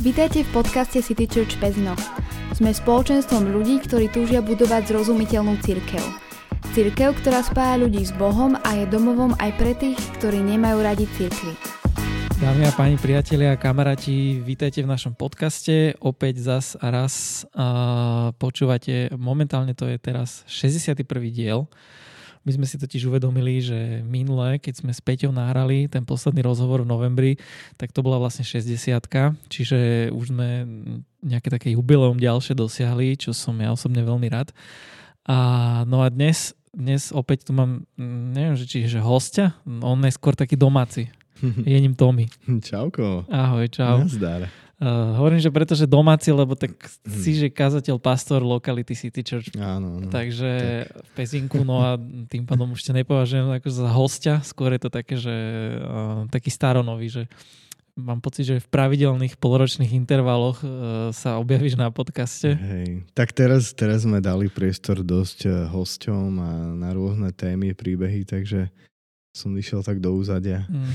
Vítajte v podcaste City Church Pezno. Sme spoločenstvom ľudí, ktorí túžia budovať zrozumiteľnú cirkev. Cirkev, ktorá spája ľudí s Bohom a je domovom aj pre tých, ktorí nemajú radi cirkvy. Dámy a páni, priatelia a kamaráti, vítajte v našom podcaste. Opäť zas a raz uh, počúvate, momentálne to je teraz 61. diel. My sme si totiž uvedomili, že minule, keď sme s Peťou nahrali ten posledný rozhovor v novembri, tak to bola vlastne 60 čiže už sme nejaké také jubileum ďalšie dosiahli, čo som ja osobne veľmi rád. A, no a dnes, dnes opäť tu mám, neviem, že či že hostia, on je skôr taký domáci. Je ním Tommy. Čauko. Ahoj, čau. Nazdar. Uh, hovorím, že pretože domáci, lebo tak hmm. si, že kazateľ, pastor Locality City Church. Áno, áno. Takže tak. v Pezinku, no a tým pádom už ťa nepovažujem ako za hostia, skôr je to také, že uh, taký staronový, že mám pocit, že v pravidelných poloročných intervaloch uh, sa objavíš na podcaste. Hej, tak teraz, teraz sme dali priestor dosť hosťom a na rôzne témy, príbehy, takže som vyšiel tak do úzadia. Mm.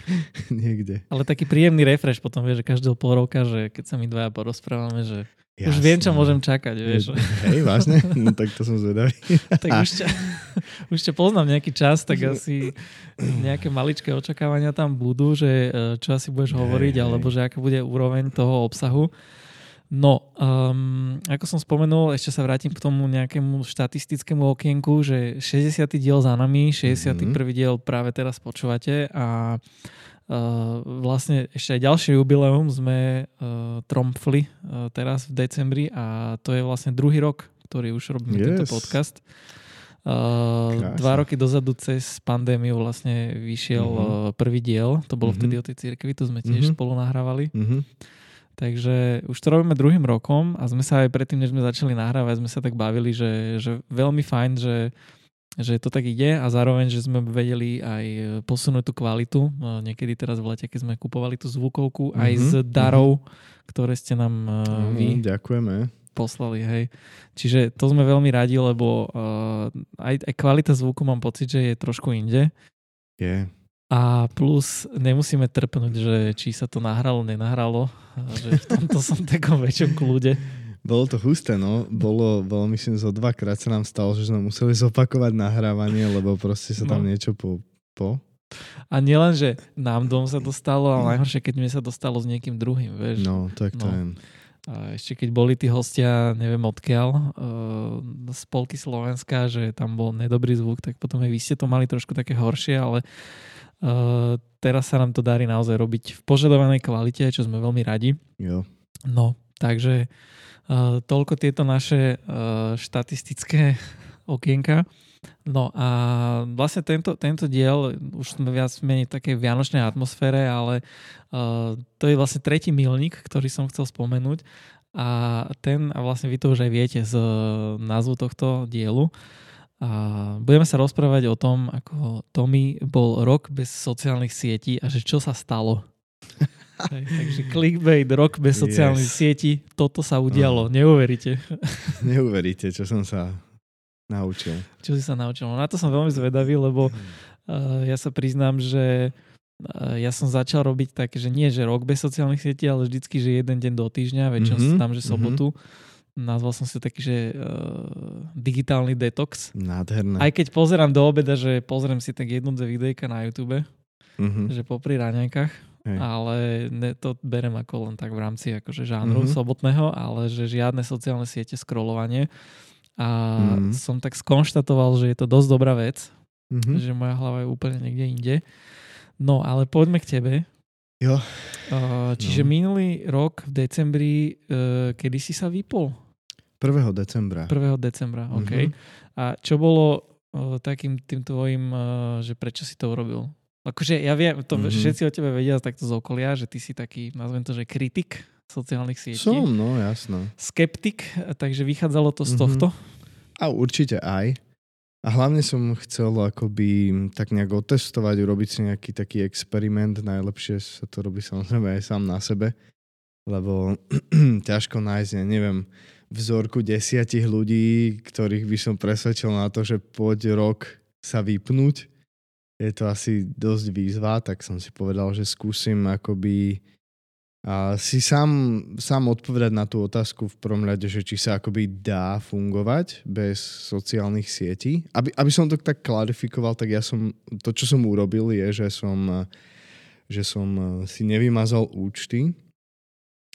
Niekde. Ale taký príjemný refresh potom, vieš, že každého pol roka, že keď sa my dvaja porozprávame, že Jasne. už viem, čo môžem čakať, vieš. Hej, vážne? No tak to som zvedavý. tak už ťa, už ťa poznám nejaký čas, tak asi nejaké maličké očakávania tam budú, že eh, čo asi budeš hovoriť, hej. alebo že aká bude úroveň toho obsahu. No, um, ako som spomenul, ešte sa vrátim k tomu nejakému štatistickému okienku, že 60. diel za nami, 61. Mm-hmm. diel práve teraz počúvate a uh, vlastne ešte aj ďalšie jubileum sme uh, trompfli uh, teraz v decembri a to je vlastne druhý rok, ktorý už robíme yes. tento podcast. Uh, dva roky dozadu cez pandémiu vlastne vyšiel mm-hmm. uh, prvý diel, to bolo mm-hmm. vtedy o tej cirkvi, tu sme tiež mm-hmm. spolu nahrávali. Mm-hmm. Takže už to robíme druhým rokom a sme sa aj predtým, než sme začali nahrávať, sme sa tak bavili, že, že veľmi fajn, že, že to tak ide a zároveň, že sme vedeli aj posunúť tú kvalitu. Niekedy teraz v lete, keď sme kupovali tú zvukovku, mm-hmm, aj z mhm, darov, mm-hmm. ktoré ste nám mm, vy ďakujeme. poslali. Hej. Čiže to sme veľmi radi, lebo uh, aj, aj kvalita zvuku mám pocit, že je trošku inde. Je. A plus nemusíme trpnúť, že či sa to nahralo, nenahralo. Že v tomto som takom väčšom kľude. Bolo to husté, no. Bolo, bolo myslím, zo dvakrát sa nám stalo, že sme museli zopakovať nahrávanie, lebo proste sa tam no. niečo po, po. A nielen, že nám dom sa dostalo, ale najhoršie, keď mi sa dostalo s niekým druhým, vieš. No, tak to no. je. A ešte keď boli tí hostia, neviem odkiaľ, uh, z Polky Slovenska, že tam bol nedobrý zvuk, tak potom aj vy ste to mali trošku také horšie, ale Uh, teraz sa nám to darí naozaj robiť v požadovanej kvalite, čo sme veľmi radi. Jo. No, takže uh, toľko tieto naše uh, štatistické okienka. No a vlastne tento, tento diel, už sme viac menej v takej vianočnej atmosfére, ale uh, to je vlastne tretí milník, ktorý som chcel spomenúť. A ten, a vlastne vy to už aj viete z názvu tohto dielu, uh, a budeme sa rozprávať o tom, ako Tommy bol rok bez sociálnych sietí a že čo sa stalo. Hej, takže clickbait, rok bez sociálnych yes. sietí, toto sa udialo, no. neuveríte. Neuveríte, čo som sa naučil. Čo si sa naučil? No, na to som veľmi zvedavý, lebo uh, ja sa priznám, že uh, ja som začal robiť tak, že nie, že rok bez sociálnych sietí, ale vždycky, že jeden deň do týždňa, väčšinou mm-hmm, tam, že sobotu. Mm-hmm nazval som si taký, že uh, digitálny detox. Nádherné. Aj keď pozerám do obeda, že pozriem si tak jednu, dve videjka na YouTube, uh-huh. že popri raňajkách, hey. ale ne, to berem ako len tak v rámci akože žánru uh-huh. sobotného, ale že žiadne sociálne siete, scrollovanie. A uh-huh. som tak skonštatoval, že je to dosť dobrá vec, uh-huh. že moja hlava je úplne niekde inde. No, ale poďme k tebe. Jo. Uh, čiže no. minulý rok v decembri, uh, kedy si sa vypol? 1. decembra. 1. decembra, OK. Uh-huh. A čo bolo uh, takým tým tvojim, uh, že prečo si to urobil? Akože ja viem, to uh-huh. všetci o tebe vedia takto z okolia, že ty si taký, nazvem to, že kritik sociálnych sietí. Som, no jasno. Skeptik, takže vychádzalo to z uh-huh. tohto? A určite aj. A hlavne som chcel akoby tak nejak otestovať, urobiť si nejaký taký experiment. Najlepšie sa to robí samozrejme aj sám na sebe, lebo ťažko nájsť, ja neviem, vzorku desiatich ľudí, ktorých by som presvedčil na to, že poď rok sa vypnúť. Je to asi dosť výzva, tak som si povedal, že skúsim akoby a si sám, sám odpovedať na tú otázku v prvom rade, že či sa akoby dá fungovať bez sociálnych sietí. Aby, aby som to tak klarifikoval, tak ja som, to čo som urobil je, že som, že som si nevymazal účty,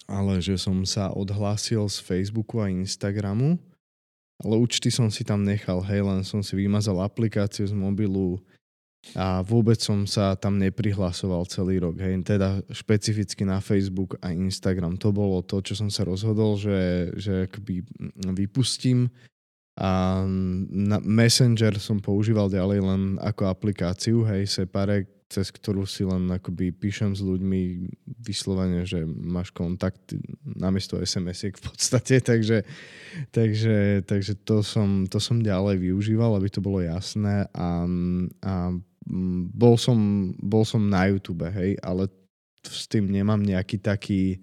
ale že som sa odhlásil z Facebooku a Instagramu, ale účty som si tam nechal, hej, len som si vymazal aplikáciu z mobilu, a vôbec som sa tam neprihlasoval celý rok. Hej. Teda špecificky na Facebook a Instagram. To bolo to, čo som sa rozhodol, že, že akby vypustím a na Messenger som používal ďalej len ako aplikáciu, hej, Separe, cez ktorú si len akoby píšem s ľuďmi vyslovene, že máš kontakt namiesto SMS-iek v podstate, takže, takže, takže to, som, to som ďalej využíval, aby to bolo jasné a, a Mm, bol som, bol som na YouTube, hej, ale s tým nemám nejaký taký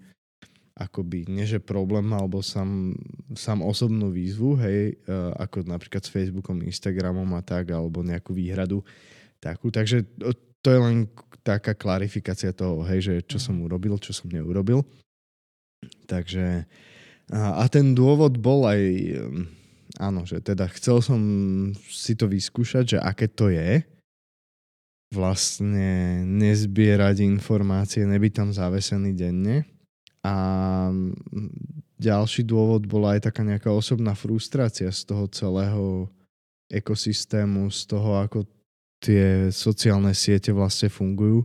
akoby, nie že problém, alebo sám, sám osobnú výzvu, hej, e, ako napríklad s Facebookom, Instagramom a tak, alebo nejakú výhradu takú. Takže to je len taká klarifikácia toho, hej, že čo som mhm. urobil, čo som neurobil. Takže a, a ten dôvod bol aj, áno, že teda chcel som si to vyskúšať, že aké to je, vlastne nezbierať informácie, nebyť tam zavesený denne. A ďalší dôvod bola aj taká nejaká osobná frustrácia z toho celého ekosystému, z toho, ako tie sociálne siete vlastne fungujú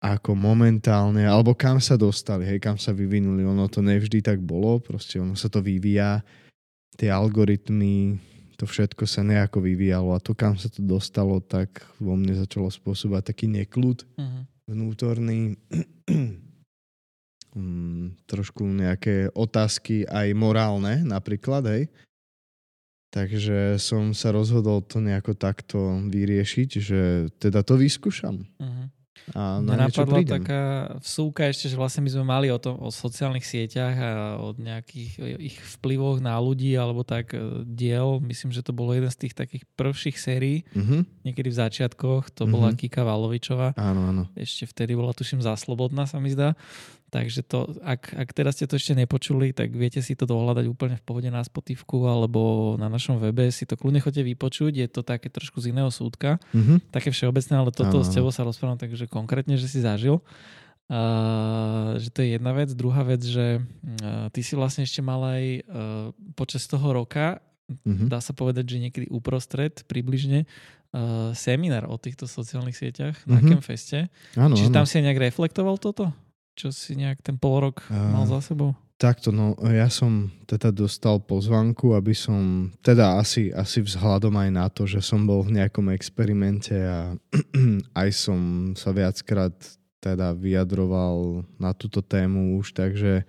ako momentálne, alebo kam sa dostali, hej, kam sa vyvinuli. Ono to nevždy tak bolo, proste ono sa to vyvíja, tie algoritmy, to všetko sa nejako vyvíjalo a to, kam sa to dostalo, tak vo mne začalo spôsobať taký neklud uh-huh. vnútorný. mm, trošku nejaké otázky aj morálne napríklad, hej. Takže som sa rozhodol to nejako takto vyriešiť, že teda to vyskúšam. Uh-huh. A na Mňa napadla prídem. taká vsúka ešte, že vlastne my sme mali o, tom, o sociálnych sieťach a o nejakých ich vplyvoch na ľudí alebo tak e, diel. Myslím, že to bolo jeden z tých takých prvších sérií. Mm-hmm. Niekedy v začiatkoch. To mm-hmm. bola Kika Valovičová. Áno, áno. Ešte vtedy bola, tuším, zaslobodná sa mi zdá. Takže to, ak, ak teraz ste to ešte nepočuli, tak viete si to dohľadať úplne v pohode na Spotifku alebo na našom webe. Si to kľudne chodte vypočuť. Je to také trošku z iného súdka. Mm-hmm. Také všeobecné, ale toto s tebou sa rozprávam takže konkrétne, že si zažil. Uh, že to je jedna vec. Druhá vec, že uh, ty si vlastne ešte mal aj uh, počas toho roka, mm-hmm. dá sa povedať, že niekedy uprostred približne, uh, seminár o týchto sociálnych sieťach mm-hmm. na mhm. Campfeste. Áno, Čiže áno. tam si nejak reflektoval toto? Čo si nejak ten pol rok mal za sebou? Takto, no ja som teda dostal pozvanku, aby som, teda asi, asi vzhľadom aj na to, že som bol v nejakom experimente a aj som sa viackrát teda vyjadroval na túto tému už, takže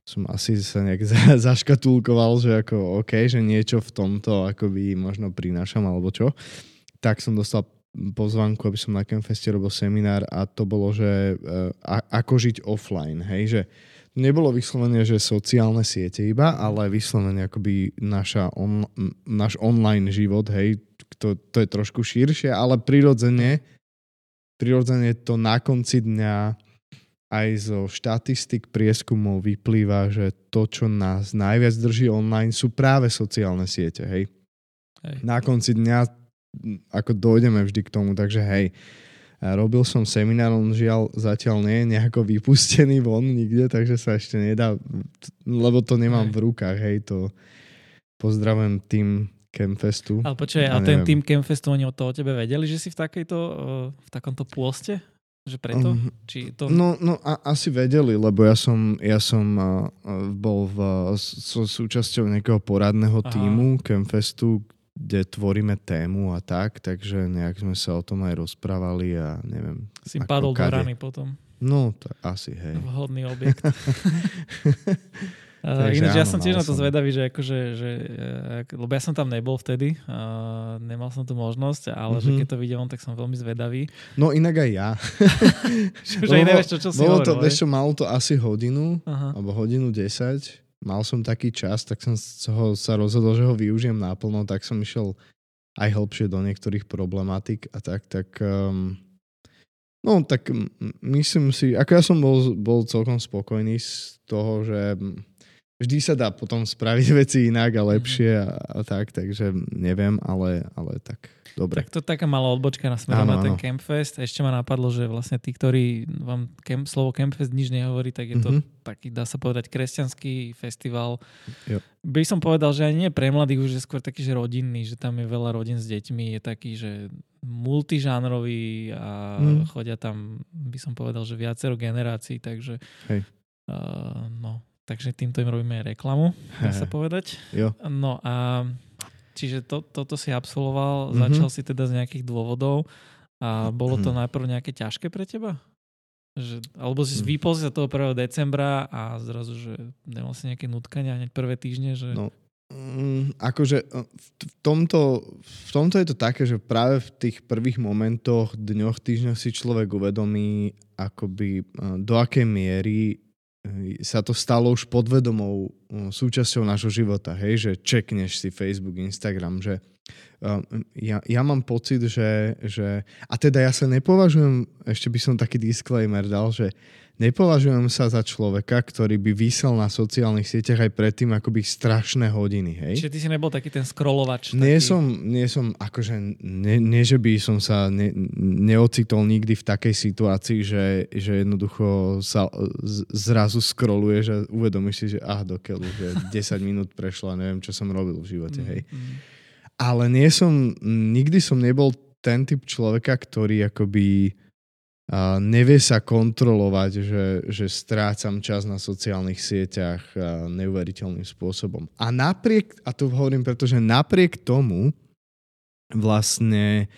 som asi sa nejak zaškatulkoval, že ako OK, že niečo v tomto akoby možno prinášam alebo čo. Tak som dostal pozvanku, aby som na Campfeste robil seminár a to bolo, že uh, ako žiť offline, hej, že nebolo vyslovene, že sociálne siete iba, ale vyslovene akoby naša on, náš online život, hej, to, to je trošku širšie, ale prirodzene, prirodzene to na konci dňa aj zo štatistik prieskumov vyplýva, že to, čo nás najviac drží online, sú práve sociálne siete, hej. hej. Na konci dňa ako dojdeme vždy k tomu, takže hej, robil som seminár, on žiaľ zatiaľ nie je nejako vypustený von nikde, takže sa ešte nedá, lebo to nemám v rukách, hej, to pozdravujem tým Campfestu. Ale počuaj, a ten tým Campfestu, oni o to o tebe vedeli, že si v takejto, v takomto pôste? Že preto? Um, Či to... No, no a, asi vedeli, lebo ja som, ja som uh, bol v, so, súčasťou nejakého poradného týmu Campfestu, kde tvoríme tému a tak, takže nejak sme sa o tom aj rozprávali a neviem. Si padol do rany potom. No, to asi, hej. Vhodný objekt. Uh, ináč ja som tiež na to zvedavý, že akože, že, lebo ja som tam nebol vtedy, uh, nemal som tu možnosť, ale mm-hmm. že mhm. keď to videl on, tak som veľmi zvedavý. No inak aj ja. že nevieš, čo, čo si hovoril, to, vieš čo, malo to asi hodinu, uh-huh. alebo hodinu 10 mal som taký čas, tak som ho, sa rozhodol, že ho využijem náplno, tak som išiel aj hlbšie do niektorých problematik a tak, tak um, No tak myslím si, ako ja som bol, bol celkom spokojný z toho, že vždy sa dá potom spraviť veci inak a lepšie a, a tak, takže neviem, ale, ale tak dobre. Tak to taká malá odbočka na smerom na ten Campfest. Ešte ma napadlo, že vlastne tí, ktorí vám camp, slovo Campfest nič nehovorí, tak je to mm-hmm. taký, dá sa povedať, kresťanský festival. Jo. By som povedal, že ani nie pre mladých, už je skôr taký, že rodinný, že tam je veľa rodín s deťmi, je taký, že multižánrový a mm. chodia tam, by som povedal, že viacero generácií, takže Hej. Uh, no, takže týmto im robíme reklamu, dá sa povedať. Jo. No a čiže to, toto si absolvoval, mm-hmm. začal si teda z nejakých dôvodov a bolo to mm. najprv nejaké ťažké pre teba? Že, alebo si mm. vypol sa toho 1. decembra a zrazu, že nemal si nejaké nutkania hneď prvé týždne, že... No, Mm, akože e, v tomto, v tomto je to také, že práve v tých prvých momentoch, dňoch, týždňoch si človek uvedomí, akoby e, do akej miery sa to stalo už podvedomou súčasťou nášho života, hej, že čekneš si Facebook, Instagram, že ja, ja mám pocit, že, že a teda ja sa nepovažujem, ešte by som taký disclaimer dal, že nepovažujem sa za človeka, ktorý by vysel na sociálnych sieťach aj predtým akoby strašné hodiny, hej? Čiže ty si nebol taký ten scrollovač. Nie taký... som, nie som akože, nie, nie že by som sa ne, neocitol nikdy v takej situácii, že, že jednoducho sa zrazu scrolluje, že uvedomíš si, že ah, dokeľu, že 10 minút prešlo a neviem, čo som robil v živote, mm, hej? Mm. Ale nie som, nikdy som nebol ten typ človeka, ktorý akoby nevie sa kontrolovať, že, že strácam čas na sociálnych sieťach neuveriteľným spôsobom. A napriek, a to hovorím, pretože napriek tomu vlastne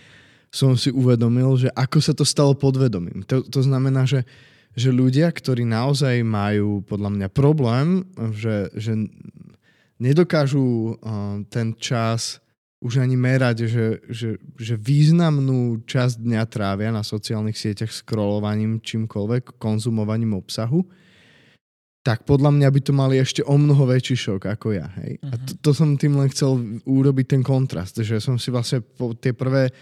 som si uvedomil, že ako sa to stalo podvedomím. To, to znamená, že, že ľudia, ktorí naozaj majú podľa mňa problém, že, že nedokážu ten čas už ani merať, že, že, že významnú časť dňa trávia na sociálnych sieťach scrollovaním čímkoľvek, konzumovaním obsahu, tak podľa mňa by to mali ešte o mnoho väčší šok ako ja. Hej? Uh-huh. A to, to som tým len chcel urobiť ten kontrast, že som si vlastne po tie prvé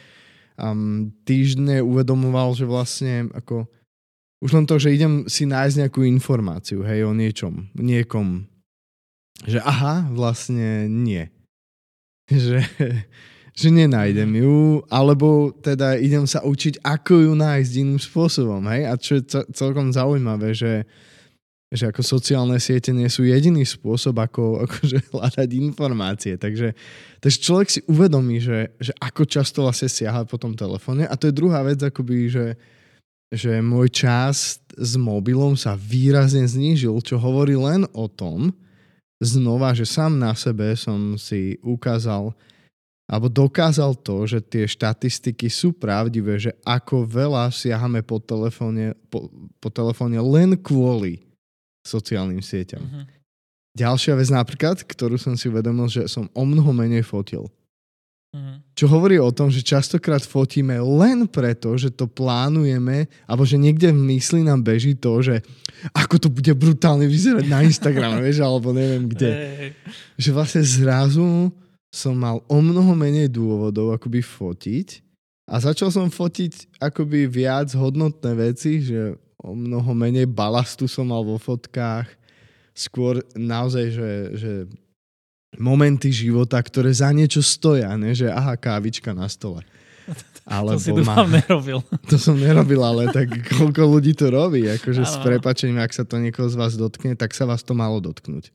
um, týždne uvedomoval, že vlastne ako už len to, že idem si nájsť nejakú informáciu, hej, o niečom, niekom, že aha, vlastne nie že, že nenájdem mhm. ju, alebo teda idem sa učiť, ako ju nájsť iným spôsobom, hej? A čo je celkom zaujímavé, že, že ako sociálne siete nie sú jediný spôsob, ako akože hľadať informácie. Takže, takže človek si uvedomí, že, že ako často vlastne siaha po tom telefóne. A to je druhá vec, akoby, že, že môj čas s mobilom sa výrazne znížil, čo hovorí len o tom, znova, že sám na sebe som si ukázal alebo dokázal to, že tie štatistiky sú pravdivé, že ako veľa siahame po telefóne, po, po telefóne len kvôli sociálnym sieťam. Uh-huh. Ďalšia vec napríklad, ktorú som si uvedomil, že som o mnoho menej fotil. Mm. Čo hovorí o tom, že častokrát fotíme len preto, že to plánujeme, alebo že niekde v mysli nám beží to, že ako to bude brutálne vyzerať na Instagrame, vieš, alebo neviem kde. Hey. Že vlastne zrazu som mal o mnoho menej dôvodov akoby fotiť a začal som fotiť akoby viac hodnotné veci, že o mnoho menej balastu som mal vo fotkách, skôr naozaj, že, že momenty života, ktoré za niečo stoja, ne? že aha, kávička na stole. Alebo to si dúfam ma... nerobil. To som nerobil, ale tak koľko ľudí to robí. Akože s prepačením, ak sa to niekoho z vás dotkne, tak sa vás to malo dotknúť.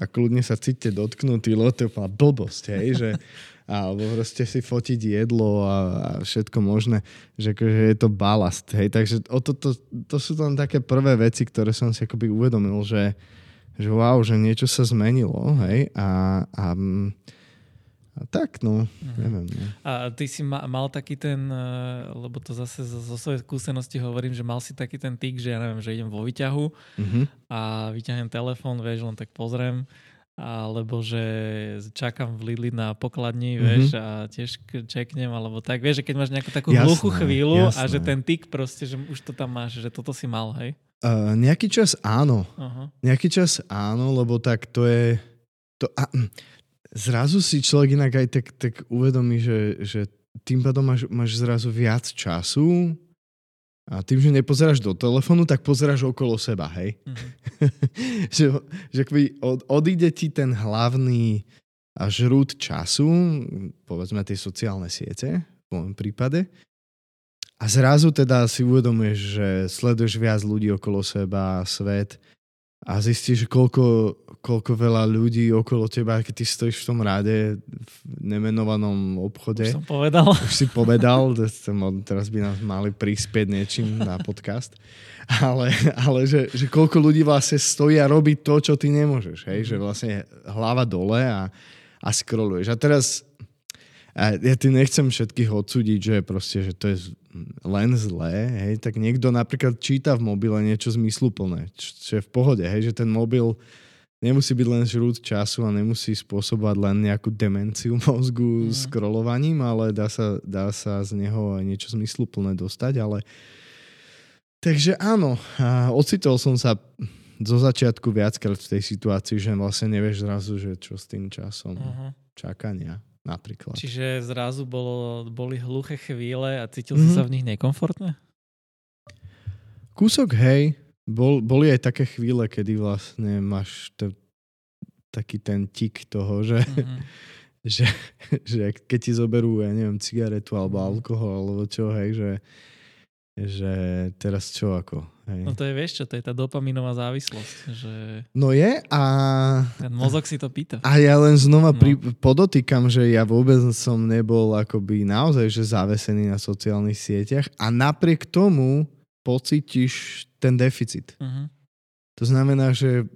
A kľudne sa cíte dotknutý, lebo to je blbosť, hej, že alebo proste si fotiť jedlo a, a všetko možné, že akože je to balast, hej, takže o to, to, to sú tam také prvé veci, ktoré som si akoby uvedomil, že, že wow, že niečo sa zmenilo, hej, a, a, a tak, no, uh-huh. neviem. No. A ty si ma, mal taký ten, eh, lebo to zase zo, zo svojej skúsenosti hovorím, že mal si taký ten tyk, že ja neviem, že idem vo výťahu uh-huh. a vyťahnem telefón, vieš, len tak pozriem, alebo že čakám v Lidli na pokladni, mm-hmm. vieš, a tiež čeknem, alebo tak, vieš, že keď máš nejakú takú jasné, hluchú chvíľu jasné. a že ten tyk proste, že už to tam máš, že toto si mal, hej? Uh, nejaký čas áno. Uh-huh. Nejaký čas áno, lebo tak to je... To, a, hm, zrazu si človek inak aj tak, tak uvedomí, že, že tým pádom máš, máš zrazu viac času A tým, že nepozeráš do telefónu, tak pozeráš okolo seba, hej? Mhm. že, že keby od, odíde ti ten hlavný a žrút času, povedzme tie sociálne siete, v môjom prípade, a zrazu teda si uvedomuješ, že sleduješ viac ľudí okolo seba, svet a zistíš, koľko, koľko veľa ľudí okolo teba, keď ty stojíš v tom ráde v nemenovanom obchode. Už som povedal. Už si povedal, teraz by nás mali prispieť niečím na podcast. Ale, ale že, že koľko ľudí vlastne stojí a robí to, čo ty nemôžeš. Hej? Že vlastne hlava dole a, a scrolluješ. A teraz a ja ty nechcem všetkých odsúdiť, že proste, že to je len zlé, hej, tak niekto napríklad číta v mobile niečo zmysluplné, čo je v pohode, hej, že ten mobil nemusí byť len žrút času a nemusí spôsobovať len nejakú demenciu mozgu mm. scrollovaním, ale dá sa, dá sa z neho aj niečo zmysluplné dostať, ale takže áno, a ocitol som sa zo začiatku viackrát v tej situácii, že vlastne nevieš zrazu, že čo s tým časom uh-huh. čakania napríklad. Čiže zrazu bolo, boli hluché chvíle a cítil mm-hmm. si sa v nich nekomfortne? Kúsok, hej. Bol, boli aj také chvíle, kedy vlastne máš to, taký ten tik toho, že, mm-hmm. že, že keď ti zoberú, ja neviem, cigaretu alebo mhm. alkohol alebo čo, hej, že, že teraz čo ako, Hej. No to je, vieš čo, to je tá dopaminová závislosť. Že no je a... Ten mozog si to pýta. A ja len znova no. pri, podotýkam, že ja vôbec som nebol akoby naozaj že zavesený na sociálnych sieťach a napriek tomu pocítiš ten deficit. Uh-huh. To znamená, že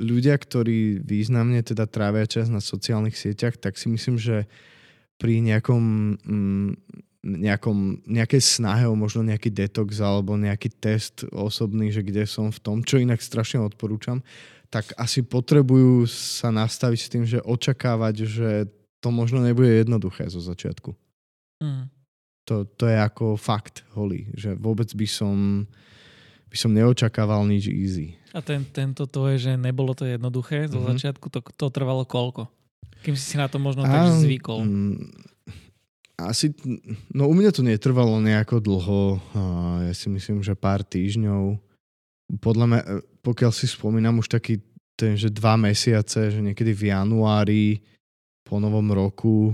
ľudia, ktorí významne teda trávia čas na sociálnych sieťach, tak si myslím, že pri nejakom mm, nejakom, nejakej snahe o možno nejaký detox alebo nejaký test osobný, že kde som v tom, čo inak strašne odporúčam, tak asi potrebujú sa nastaviť s tým, že očakávať, že to možno nebude jednoduché zo začiatku. Mm. To, to je ako fakt holý, že vôbec by som by som neočakával nič easy. A ten, tento to je, že nebolo to jednoduché zo mm-hmm. začiatku, to, to trvalo koľko? Kým si si na to možno tak zvykol? Mm, asi, no u mňa to netrvalo nejako dlho, ja si myslím, že pár týždňov. Podľa mňa, e, pokiaľ si spomínam už taký ten, že dva mesiace, že niekedy v januári po novom roku,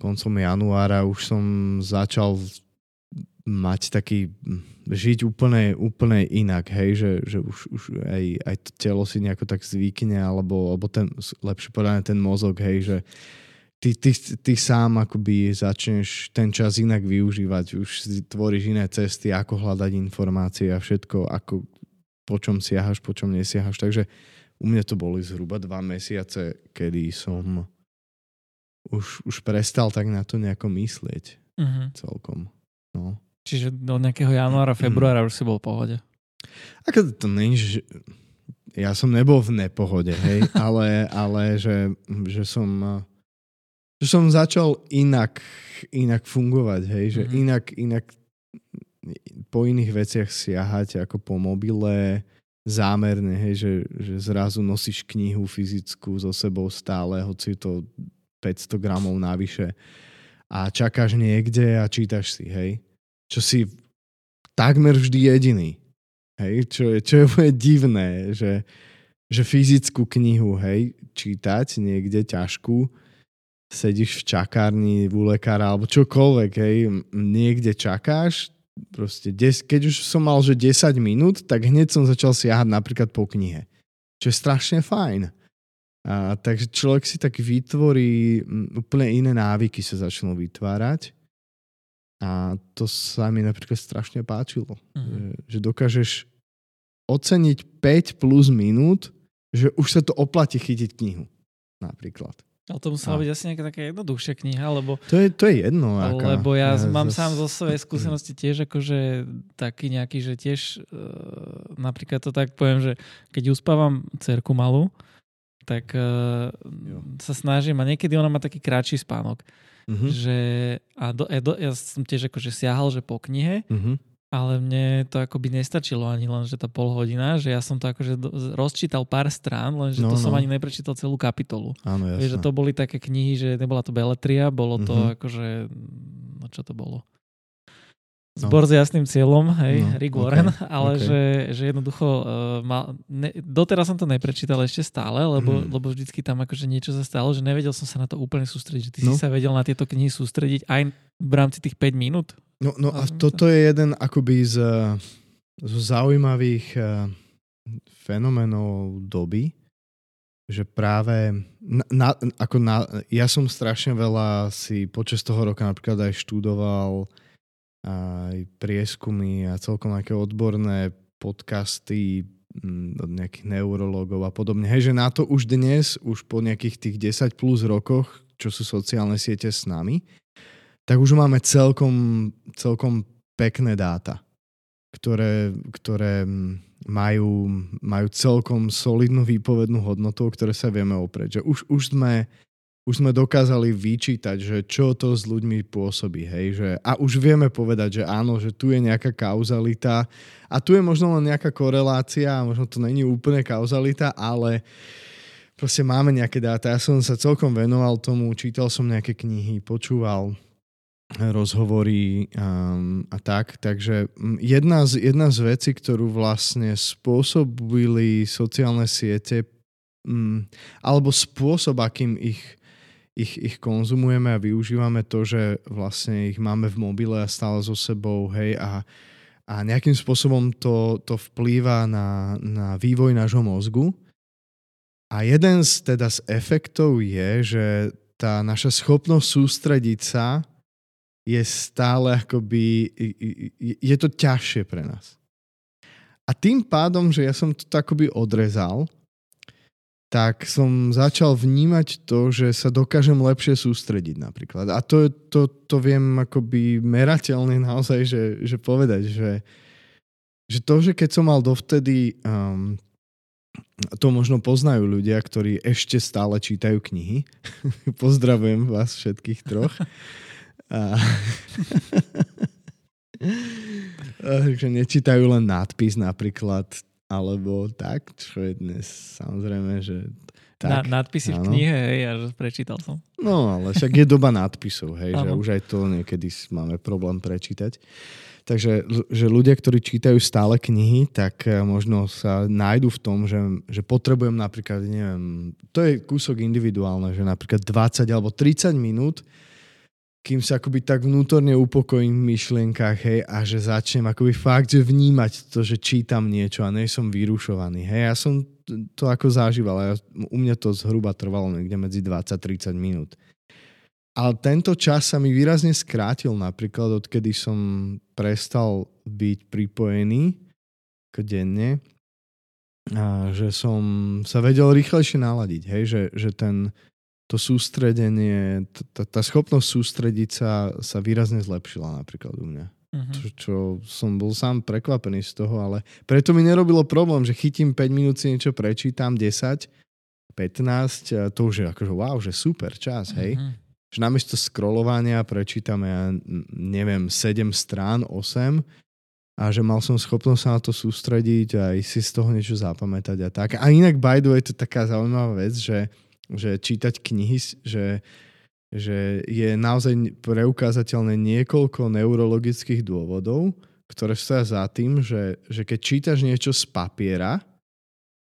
koncom januára už som začal mať taký, žiť úplne, úplne inak, hej, že, že už, už aj, aj to telo si nejako tak zvykne, alebo, alebo ten, lepšie povedané ten mozog, hej, že ty, ty, ty sám akoby začneš ten čas inak využívať, už si tvoríš iné cesty, ako hľadať informácie a všetko, ako po čom siahaš, po čom nesiahaš. Takže u mňa to boli zhruba dva mesiace, kedy som už, už prestal tak na to nejako myslieť uh-huh. celkom. No. Čiže do nejakého januára, februára už si bol v pohode? Ako to není, že ja som nebol v nepohode, hej, ale, ale že, že som že som začal inak, inak fungovať, hej, že mm-hmm. inak, inak po iných veciach siahať ako po mobile, zámerne, hej, že, že zrazu nosíš knihu fyzickú so sebou stále, hoci to 500 gramov navyše a čakáš niekde a čítaš si, hej. Čo si takmer vždy jediný. Hej, čo je, čo je divné, že, že fyzickú knihu, hej, čítať niekde ťažkú, sedíš v čakárni u lekára alebo čokoľvek, hej, niekde čakáš, proste, des, keď už som mal, že 10 minút, tak hneď som začal siahať napríklad po knihe, čo je strašne fajn. A, takže človek si tak vytvorí, úplne iné návyky sa začnú vytvárať a to sa mi napríklad strašne páčilo, mm-hmm. že, že dokážeš oceniť 5 plus minút, že už sa to oplatí chytiť knihu napríklad. Ale to musela byť asi nejaká taká jednoduchšia kniha, lebo... To je, to je jedno. Aká, lebo ja, ja mám zas... sám zo svojej skúsenosti tiež akože taký nejaký, že tiež uh, napríklad to tak poviem, že keď uspávam cerku malú, tak uh, sa snažím a niekedy ona má taký kratší spánok. Uh-huh. Že, a do, ja, do, ja som tiež akože siahal, že po knihe uh-huh ale mne to akoby nestačilo ani len, že tá pol hodina, že ja som to akože rozčítal pár strán, lenže no, to no. som ani neprečítal celú kapitolu. Áno, jasne. Vieš, že to boli také knihy, že nebola to beletria, bolo to mm-hmm. akože, no čo to bolo? Zbor s jasným cieľom, hej, No, Rick okay, Warren, ale okay. Že, že jednoducho uh, mal, ne, doteraz som to neprečítal ešte stále, lebo, Mhm. lebo vždycky tam akože niečo sa stalo, že nevedel som sa na to úplne sústrediť, že ty No. si sa vedel na tieto knihy sústrediť aj v rámci tých 5 minút. No, no a toto je jeden akoby z, z zaujímavých eh, fenoménov doby, že práve na, na, ako na, ja som strašne veľa si počas toho roka napríklad aj študoval aj prieskumy a celkom nejaké odborné podcasty mm, od nejakých neurologov a podobne. Hej, že na to už dnes, už po nejakých tých 10 plus rokoch, čo sú sociálne siete s nami, tak už máme celkom, celkom pekné dáta, ktoré, ktoré mm, majú, majú celkom solidnú výpovednú hodnotu, o ktoré sa vieme oprieť. Že už, už, sme, už sme dokázali vyčítať, že čo to s ľuďmi pôsobí. Hej? Že, a už vieme povedať, že áno, že tu je nejaká kauzalita a tu je možno len nejaká korelácia, možno to není úplne kauzalita, ale proste máme nejaké dáta. Ja som sa celkom venoval tomu, čítal som nejaké knihy, počúval rozhovory um, a tak. Takže mm, jedna z, jedna z vecí, ktorú vlastne spôsobili sociálne siete um, alebo spôsob, akým ich, ich, ich konzumujeme a využívame to, že vlastne ich máme v mobile a stále so sebou, hej, a, a nejakým spôsobom to, to vplýva na, na vývoj nášho mozgu. A jeden z, teda z efektov je, že tá naša schopnosť sústrediť sa je stále akoby, je to ťažšie pre nás. A tým pádom, že ja som to akoby odrezal, tak som začal vnímať to, že sa dokážem lepšie sústrediť napríklad. A to, to, to viem akoby merateľne naozaj, že, že povedať, že, že to, že keď som mal dovtedy, um, to možno poznajú ľudia, ktorí ešte stále čítajú knihy. Pozdravujem vás všetkých troch. A... že nečítajú len nadpis napríklad, alebo tak, čo je dnes samozrejme, že Na, tak. nadpisy v áno. knihe, hej, a že prečítal som. No, ale však je doba nadpisov, hej, že už aj to niekedy máme problém prečítať. Takže že ľudia, ktorí čítajú stále knihy, tak eh, možno sa nájdu v tom, že, že potrebujem napríklad, neviem, to je kúsok individuálne, že napríklad 20 alebo 30 minút, kým sa akoby tak vnútorne upokojím v myšlienkach, hej, a že začnem akoby fakt, že vnímať to, že čítam niečo a nie som vyrušovaný, hej, ja som to ako zažíval, ja, u mňa to zhruba trvalo niekde medzi 20-30 minút. Ale tento čas sa mi výrazne skrátil napríklad, odkedy som prestal byť pripojený denne, a že som sa vedel rýchlejšie naladiť, hej, že, že ten, to sústredenie, tá schopnosť sústrediť sa, sa výrazne zlepšila napríklad u mňa. Mhm. Čo, čo som bol sám prekvapený z toho, ale preto mi nerobilo problém, že chytím 5 minút si niečo prečítam, 10, 15, a to už je akože wow, že super čas, hej. Mhm. Že namiesto scrollovania prečítam ja neviem 7 strán, 8 a že mal som schopnosť sa na to sústrediť a si z toho niečo zapamätať a tak. A inak by the way, to je taká zaujímavá vec, že, že čítať knihy, že, že je naozaj preukázateľné niekoľko neurologických dôvodov, ktoré stoja za tým, že, že keď čítaš niečo z papiera,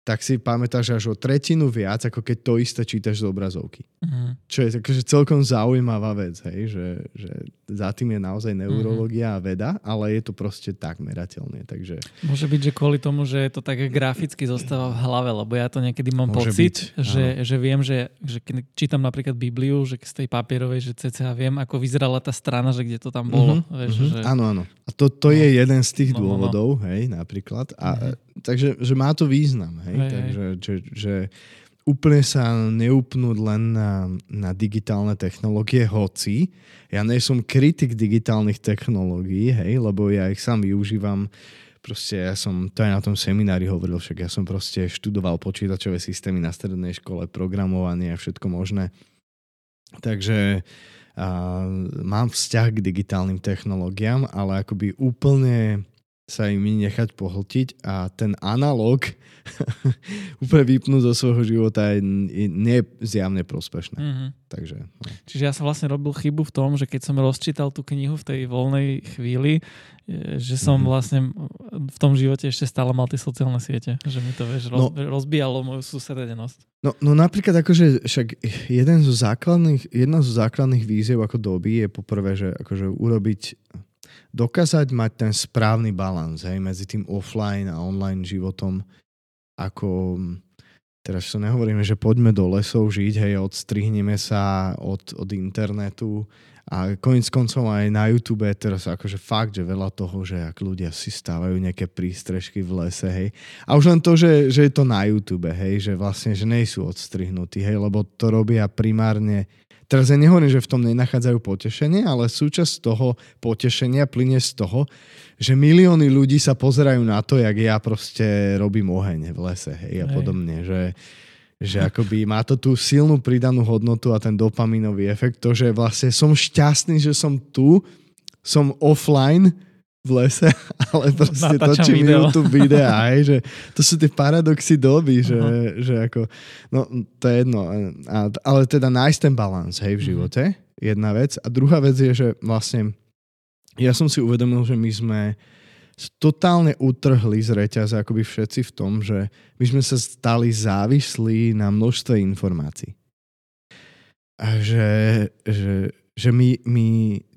tak si pamätáš až o tretinu viac, ako keď to isté čítaš z obrazovky. Mhm. Čo je akože celkom zaujímavá vec, hej? Že, že za tým je naozaj neurológia a veda, ale je to proste tak merateľné. Takže Môže byť, že kvôli tomu, že to tak graficky zostáva v hlave, lebo ja to niekedy mám Môže pocit, byť, že, že viem, že, že keď čítam napríklad Bibliu, že z tej papierovej, že cca viem, ako vyzerala tá strana, že kde to tam bolo. Mhm, Vieš, mhm. že... Áno, áno. A to, to No. je jeden z tých No, no, no. dôvodov, hej, napríklad. A, Mhm. Takže že má to význam, hej. Hej, hej. takže že, že úplne sa neupnúť len na, na digitálne technológie, hoci ja nie som kritik digitálnych technológií, hej, lebo ja ich sám využívam proste ja som, to aj na tom seminári hovoril, však ja som proste študoval počítačové systémy na strednej škole, programovanie a všetko možné. Takže a, mám vzťah k digitálnym technológiám, ale akoby úplne sa im nechať pohltiť a ten analóg úplne vypnúť zo svojho života je, je zjavne prospešné. Mm-hmm. Takže, no. Čiže ja som vlastne robil chybu v tom, že keď som rozčítal tú knihu v tej voľnej chvíli, že som mm-hmm. vlastne v tom živote ešte stále mal tie sociálne siete. Že mi to vieš, no, rozbíjalo moju sústredenosť. No, no napríklad akože však jeden zo základných, jedna zo základných víziev ako doby je poprvé, že akože urobiť dokázať mať ten správny balans hej, medzi tým offline a online životom, ako teraz to nehovoríme, že poďme do lesov žiť, hej, odstrihneme sa od, od internetu a koniec koncov aj na YouTube teraz akože fakt, že veľa toho, že ak ľudia si stávajú nejaké prístrežky v lese, hej. A už len to, že, že je to na YouTube, hej, že vlastne, že nejsú odstrihnutí, hej, lebo to robia primárne Teraz ja nehovorím, že v tom nenachádzajú potešenie, ale súčasť toho potešenia plyne z toho, že milióny ľudí sa pozerajú na to, jak ja proste robím oheň v lese hej, a podobne. Že, že akoby má to tú silnú pridanú hodnotu a ten dopaminový efekt, to, že vlastne som šťastný, že som tu, som offline, v lese, ale proste Natáčam točím video. YouTube videa, aj, že to sú tie paradoxy doby, že, uh-huh. že ako, no to je jedno, a, ale teda nájsť ten balans, hej, v mhm. živote, uh-huh. jedna vec. A druhá vec je, že vlastne ja som si uvedomil, že my sme totálne utrhli z reťaze akoby všetci v tom, že my sme sa stali závislí na množstve informácií. A že, že, že my, my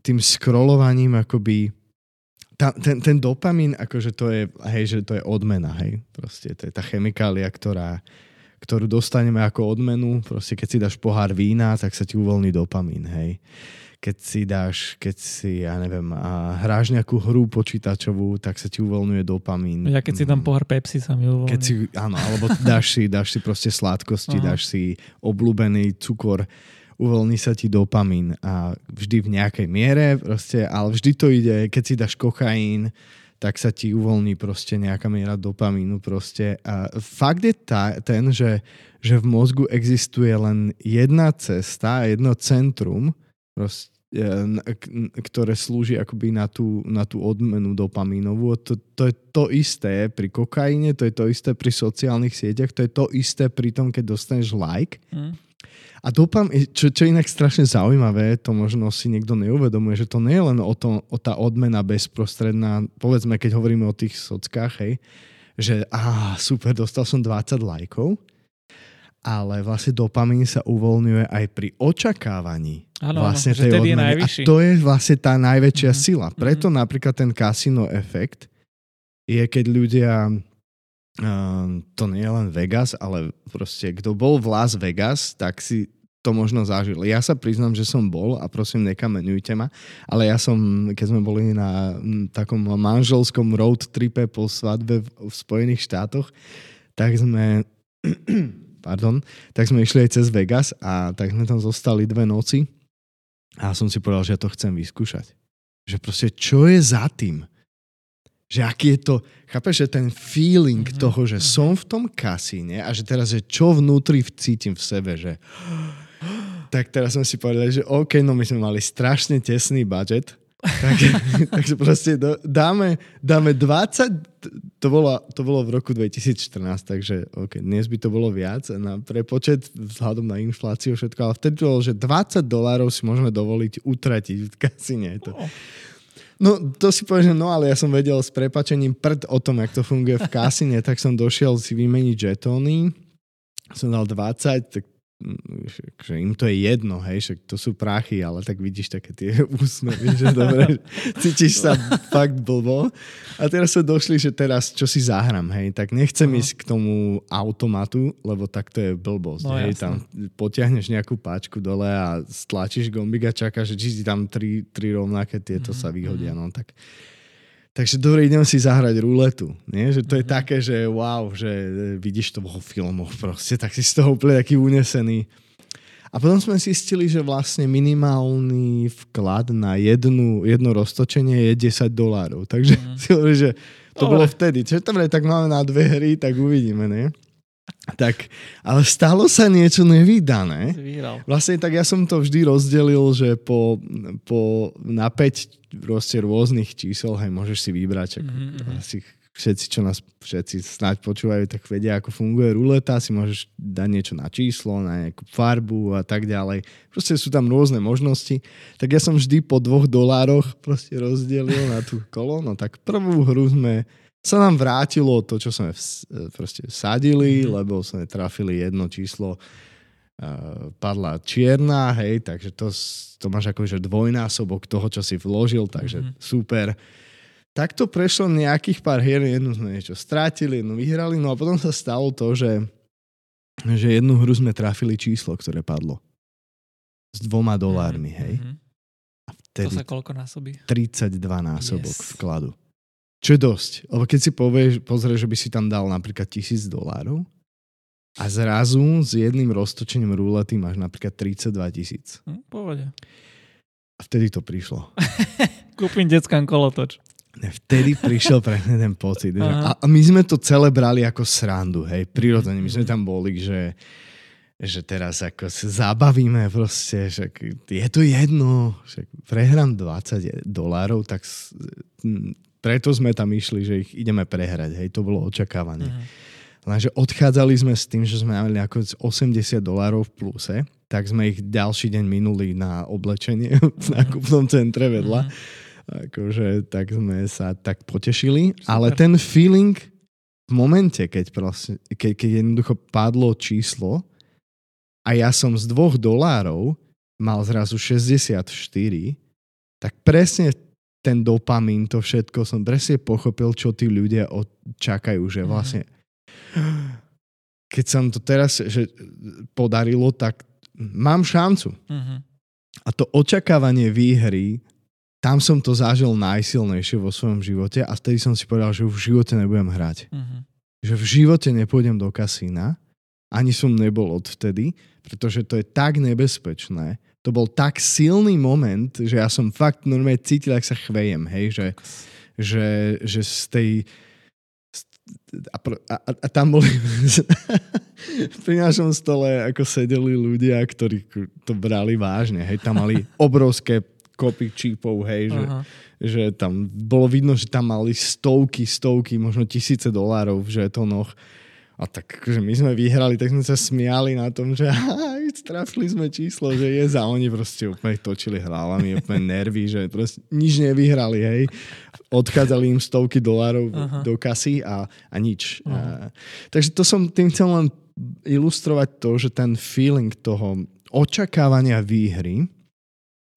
tým scrollovaním akoby tá, ten, ten dopamín, akože to je, hej, že to je odmena, hej. Proste to je tá chemikália, ktorá, ktorú dostaneme ako odmenu. Proste keď si dáš pohár vína, tak sa ti uvoľní dopamín, hej. Keď si dáš, keď si, ja neviem, a hráš nejakú hru počítačovú, tak sa ti uvoľňuje dopamín. Ja keď si tam pohár Pepsi sa mi uvoľní. Keď si, áno, alebo dáš si, dáš si proste sladkosti, Aha. dáš si obľúbený cukor uvoľní sa ti dopamín a vždy v nejakej miere, proste, ale vždy to ide, keď si dáš kokain, tak sa ti uvoľní proste nejaká miera dopamínu proste. A fakt je tá, ten, že, že v mozgu existuje len jedna cesta, jedno centrum, proste, ktoré slúži akoby na tú, na tú odmenu dopamínovú. To, to je to isté pri kokaine, to je to isté pri sociálnych sieťach, to je to isté pri tom, keď dostaneš like. Mm. A dopam, čo, čo inak strašne zaujímavé, to možno si niekto neuvedomuje, že to nie je len o, to, o tá odmena bezprostredná, povedzme, keď hovoríme o tých sockách, hej, že á, super, dostal som 20 lajkov, ale vlastne dopamin sa uvoľňuje aj pri očakávaní ano, vlastne tej odmeny. A to je vlastne tá najväčšia mm-hmm. sila. Preto mm-hmm. napríklad ten kasino efekt je, keď ľudia Uh, to nie je len Vegas, ale proste kto bol v Las Vegas, tak si to možno zažil. Ja sa priznám, že som bol a prosím, nekamenujte ma, ale ja som, keď sme boli na takom manželskom road tripe po svadbe v, v Spojených štátoch, tak sme pardon, tak sme išli aj cez Vegas a tak sme tam zostali dve noci a som si povedal, že ja to chcem vyskúšať. Že proste, čo je za tým? Že aký je to, chápeš, že ten feeling mm-hmm. toho, že som v tom kasíne a že teraz, že čo vnútri cítim v sebe, že tak teraz sme si povedali, že OK, no my sme mali strašne tesný budget, tak, takže proste do, dáme, dáme 20, to bolo, to bolo v roku 2014, takže OK, dnes by to bolo viac na prepočet vzhľadom na infláciu všetko, ale vtedy to bolo, že 20 dolárov si môžeme dovoliť utratiť v kasíne. To. Oh. No, to si poviem, že no, ale ja som vedel s prepačením prd o tom, jak to funguje v kasine, tak som došiel si vymeniť žetóny, som dal 20, tak že im to je jedno, hej, že to sú prachy, ale tak vidíš také tie úsmevy, že dobre, cítiš sa fakt blbo. A teraz sa došli, že teraz čo si zahrám, hej, tak nechcem uh-huh. ísť k tomu automatu, lebo tak to je blbosť, no, hej, jasne. tam potiahneš nejakú páčku dole a stlačíš gombik a čakáš, že či si tam tri, tri rovnaké tieto uh-huh. sa vyhodia, mhm. no tak Takže dobre, idem si zahrať ruletu. Nie? Že to je mm-hmm. také, že wow, že vidíš to vo filmoch proste, tak si z toho úplne taký unesený. A potom sme zistili, že vlastne minimálny vklad na jednu, jedno roztočenie je 10 dolárov. Takže mm. si hovorí, že to Dobre. bolo vtedy. Čo dobre, tak máme na dve hry, tak uvidíme, nie? Tak, ale stalo sa niečo nevydané. Si vyhral. Vlastne tak ja som to vždy rozdelil, že po, po na 5 proste rôznych čísel, hej, môžeš si vybrať, ak, Mhm, mhm. asi všetci, čo nás všetci snáď počúvajú, tak vedia, ako funguje ruleta, si môžeš dať niečo na číslo, na nejakú farbu a tak ďalej. Proste sú tam rôzne možnosti. Tak ja som vždy po dvoch dolároch proste rozdelil na tú kolo. No tak prvú hru sme sa nám vrátilo to, čo sme vs- proste sadili, Mhm. lebo sme trafili jedno číslo uh, padla čierna, hej, takže to, to máš akože dvojnásobok toho, čo si vložil, takže Mhm. super. Tak to prešlo nejakých pár hier, jednu sme niečo strátili, jednu vyhrali, no a potom sa stalo to, že, že jednu hru sme trafili číslo, ktoré padlo. S dvoma dolármi, hej. Mhm. A To vtedy sa koľko násobí? 32 násobok Yes. vkladu. Čo je dosť. Lebo keď si povieš, pozrieš, že by si tam dal napríklad tisíc dolárov a zrazu s jedným roztočením rulety máš napríklad 32 tisíc. Hm, pohode. A vtedy to prišlo. Kúpim deckám kolotoč. Vtedy prišiel presne ten pocit. Že, a, a my sme to celé brali ako srandu, hej, prirodzene. My sme tam boli, že, že teraz ako sa zabavíme proste, že je to jedno, že prehrám 20 dolárov, tak preto sme tam išli, že ich ideme prehrať, hej, to bolo očakávanie. Mhm. Lenže odchádzali sme s tým, že sme mali ako 80 dolárov v pluse, tak sme ich ďalší deň minuli na oblečenie v nákupnom centre vedľa. Mhm. Akože tak sme sa tak potešili, ale ten feeling v momente, keď, proste, keď, keď jednoducho padlo číslo a ja som z dvoch dolárov mal zrazu 64, tak presne ten dopamín, to všetko som presne pochopil, čo tí ľudia od- čakajú, že Mhm. vlastne keď sa to teraz že podarilo, tak mám šancu. Mhm. A to očakávanie výhry, tam som to zažil najsilnejšie vo svojom živote a vtedy som si povedal, že v živote nebudem hrať. Mhm. Že v živote nepôjdem do kasína, ani som nebol odvtedy, pretože to je tak nebezpečné. To bol tak silný moment, že ja som fakt normálne cítil, ak sa chvejem, hej, že, že, že z tej a, a, a tam boli pri našom stole ako sedeli ľudia, ktorí to brali vážne, hej, tam mali obrovské kopy čípov, hej, že, Aha. že tam bolo vidno, že tam mali stovky, stovky, možno tisíce dolárov v žetonoch. A tak akože my sme vyhrali, tak sme sa smiali na tom, že aj, trafili sme číslo, že je za oni proste úplne točili hlavami, úplne nervy, že proste nič nevyhrali, hej. Odchádzali im stovky dolárov Aha. do kasy a, a nič. Aha. A, takže to som tým chcel len ilustrovať to, že ten feeling toho očakávania výhry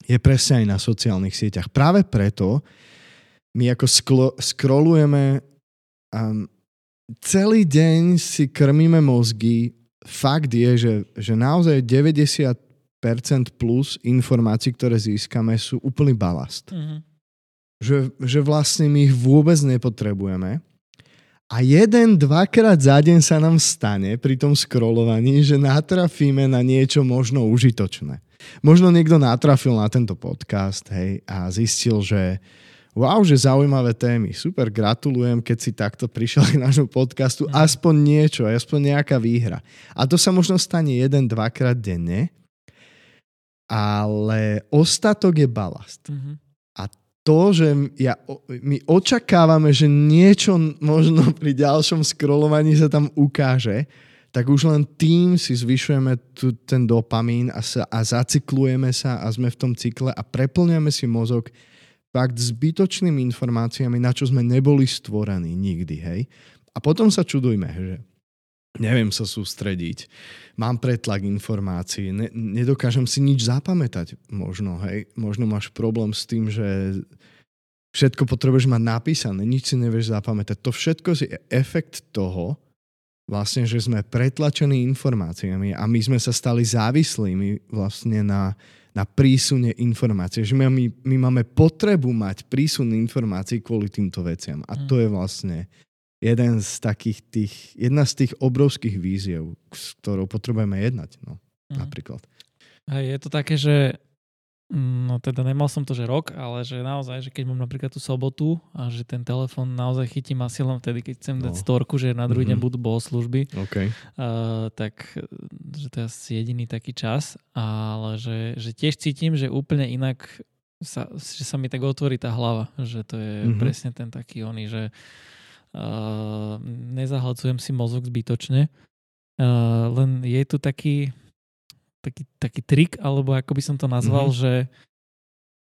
je presne aj na sociálnych sieťach. Práve preto my ako sklo- scrollujeme um, celý deň si krmíme mozgy. Fakt je, že, že naozaj 90% plus informácií, ktoré získame, sú úplný balast. Mhm. Že, že vlastne my ich vôbec nepotrebujeme. A jeden, dvakrát za deň sa nám stane pri tom scrollovaní, že natrafíme na niečo možno užitočné. Možno niekto natrafil na tento podcast hej, a zistil, že wow, že zaujímavé témy. Super, gratulujem, keď si takto prišiel k nášmu podcastu. Aspoň niečo, aspoň nejaká výhra. A to sa možno stane jeden, dvakrát denne, ale ostatok je balast Mhm. to, že ja, my očakávame, že niečo možno pri ďalšom scrollovaní sa tam ukáže, tak už len tým si zvyšujeme tu, ten dopamín a, sa, a zacyklujeme sa a sme v tom cykle a preplňame si mozog fakt zbytočnými informáciami, na čo sme neboli stvorení nikdy, hej. A potom sa čudujme, že neviem sa sústrediť, mám pretlak informácií, ne, nedokážem si nič zapamätať možno, hej. Možno máš problém s tým, že všetko potrebuješ mať napísané, nič si nevieš zapamätať. To všetko je efekt toho, vlastne, že sme pretlačení informáciami a my sme sa stali závislými vlastne na, na prísune informácií. Že my, my máme potrebu mať prísun informácií kvôli týmto veciam. A to je vlastne jeden z takých tých, jedna z tých obrovských víziev, s ktorou potrebujeme jednať, no, Mhm. napríklad. Hej, je to také, že No teda nemal som to, že rok, ale že naozaj, že keď mám napríklad tú sobotu a že ten telefon naozaj chytím asi len vtedy, keď chcem no. dať storku, že na druhý mm-hmm. deň budú bohoslužby, okay. uh, tak že to je asi jediný taký čas, ale že, že tiež cítim, že úplne inak sa, že sa mi tak otvorí tá hlava, že to je mm-hmm. presne ten taký oný, že uh, nezahlcujem si mozog zbytočne, uh, len je tu taký taký, taký trik, alebo ako by som to nazval, mm-hmm. že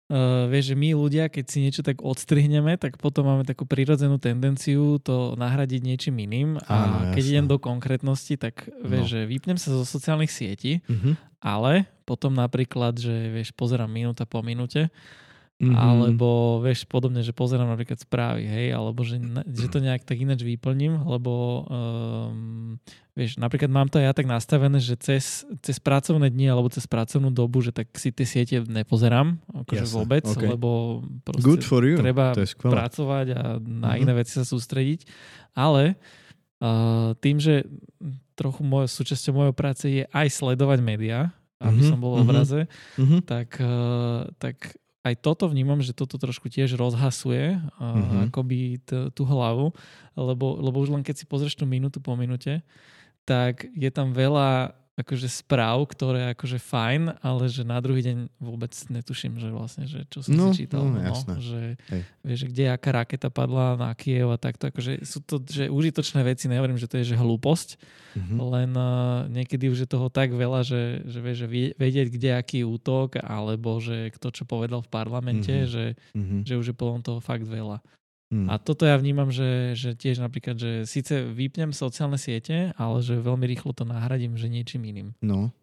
Uh, vieš, že my ľudia, keď si niečo tak odstrihneme, tak potom máme takú prirodzenú tendenciu to nahradiť niečím iným a Áno, keď jasne. idem do konkrétnosti, tak vieš, no. že vypnem sa zo sociálnych sietí, mm-hmm. ale potom napríklad, že vieš, pozerám minúta po minúte Mm-hmm. Alebo vieš podobne, že pozerám napríklad správy, hej, alebo že, že to nejak tak ináč vyplním, lebo um, vieš, napríklad mám to ja tak nastavené, že cez, cez pracovné dni alebo cez pracovnú dobu, že tak si tie siete nepozerám, akože Jasne, vôbec, okay. lebo Good for you. treba pracovať a na mm-hmm. iné veci sa sústrediť. Ale uh, tým, že trochu moje, súčasťou mojej práce je aj sledovať médiá, aby mm-hmm, som bol v mhm. obraze, mm-hmm. tak, uh, tak aj toto vnímam, že toto trošku tiež rozhasuje mm-hmm. akoby t- tú hlavu, lebo, lebo už len keď si pozrieš tú minútu po minúte, tak je tam veľa akože správ, ktoré akože fajn, ale že na druhý deň vôbec netuším, že vlastne, že čo som no, si čítal, no, no, že vieš, kde aká raketa padla na Kiev a takto, akože sú to že užitočné veci, nehovorím, že to je že hlúposť, mm-hmm. len uh, niekedy už je toho tak veľa, že, že vieš, že vedieť, kde aký útok, alebo že kto čo povedal v parlamente, mm-hmm. Že, mm-hmm. že už je potom toho fakt veľa. Hmm. A toto ja vnímam, že, že tiež napríklad, že síce vypnem sociálne siete, ale že veľmi rýchlo to nahradím, že niečím iným. No.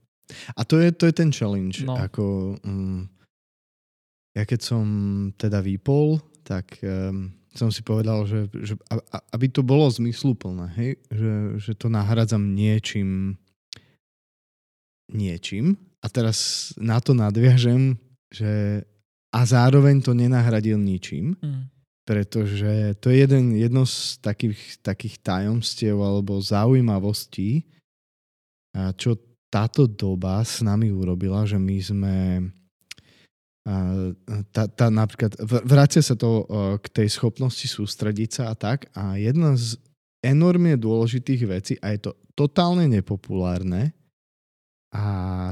A to je, to je ten challenge. No. Ako, um, ja keď som teda vypol, tak um, som si povedal, že, že aby to bolo zmysluplné, hej? Že, že to nahradzam niečím niečím a teraz na to nadviažem, že a zároveň to nenahradil ničím. Hmm pretože to je jeden, jedno z takých, takých tajomstiev alebo zaujímavostí, čo táto doba s nami urobila, že my sme tá, tá napríklad, vrácia sa to k tej schopnosti sústrediť sa a tak a jedna z enormne dôležitých vecí a je to totálne nepopulárne a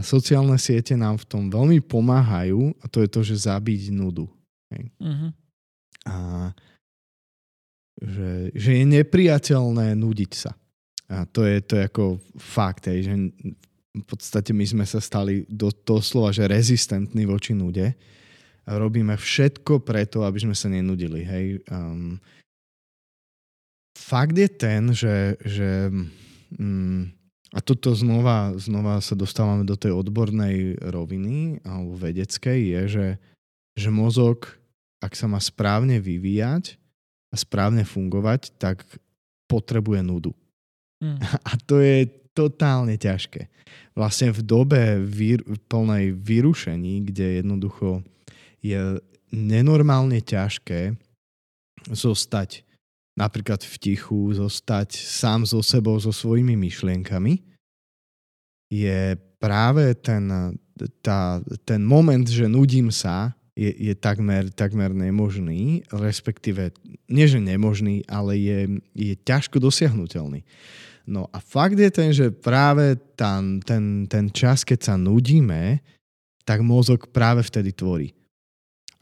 sociálne siete nám v tom veľmi pomáhajú a to je to, že zabiť nudu. Hej. Mm-hmm. A že, že je nepriateľné nudiť sa. A to je, to je ako fakt, hej, že v podstate my sme sa stali do toho slova, že rezistentní voči nude. A robíme všetko preto, aby sme sa nenudili. Hej. Um, fakt je ten, že, že um, a toto znova, znova sa dostávame do tej odbornej roviny alebo vedeckej, je, že, že mozog ak sa má správne vyvíjať a správne fungovať, tak potrebuje nudu. Mm. A to je totálne ťažké. Vlastne v dobe vír, plnej vyrušení, kde jednoducho je nenormálne ťažké zostať napríklad v tichu, zostať sám so sebou, so svojimi myšlienkami, je práve ten, tá, ten moment, že nudím sa, je, je takmer, takmer nemožný, respektíve nie že nemožný, ale je, je ťažko dosiahnutelný. No a fakt je ten, že práve tam, ten, ten čas, keď sa nudíme, tak mozog práve vtedy tvorí.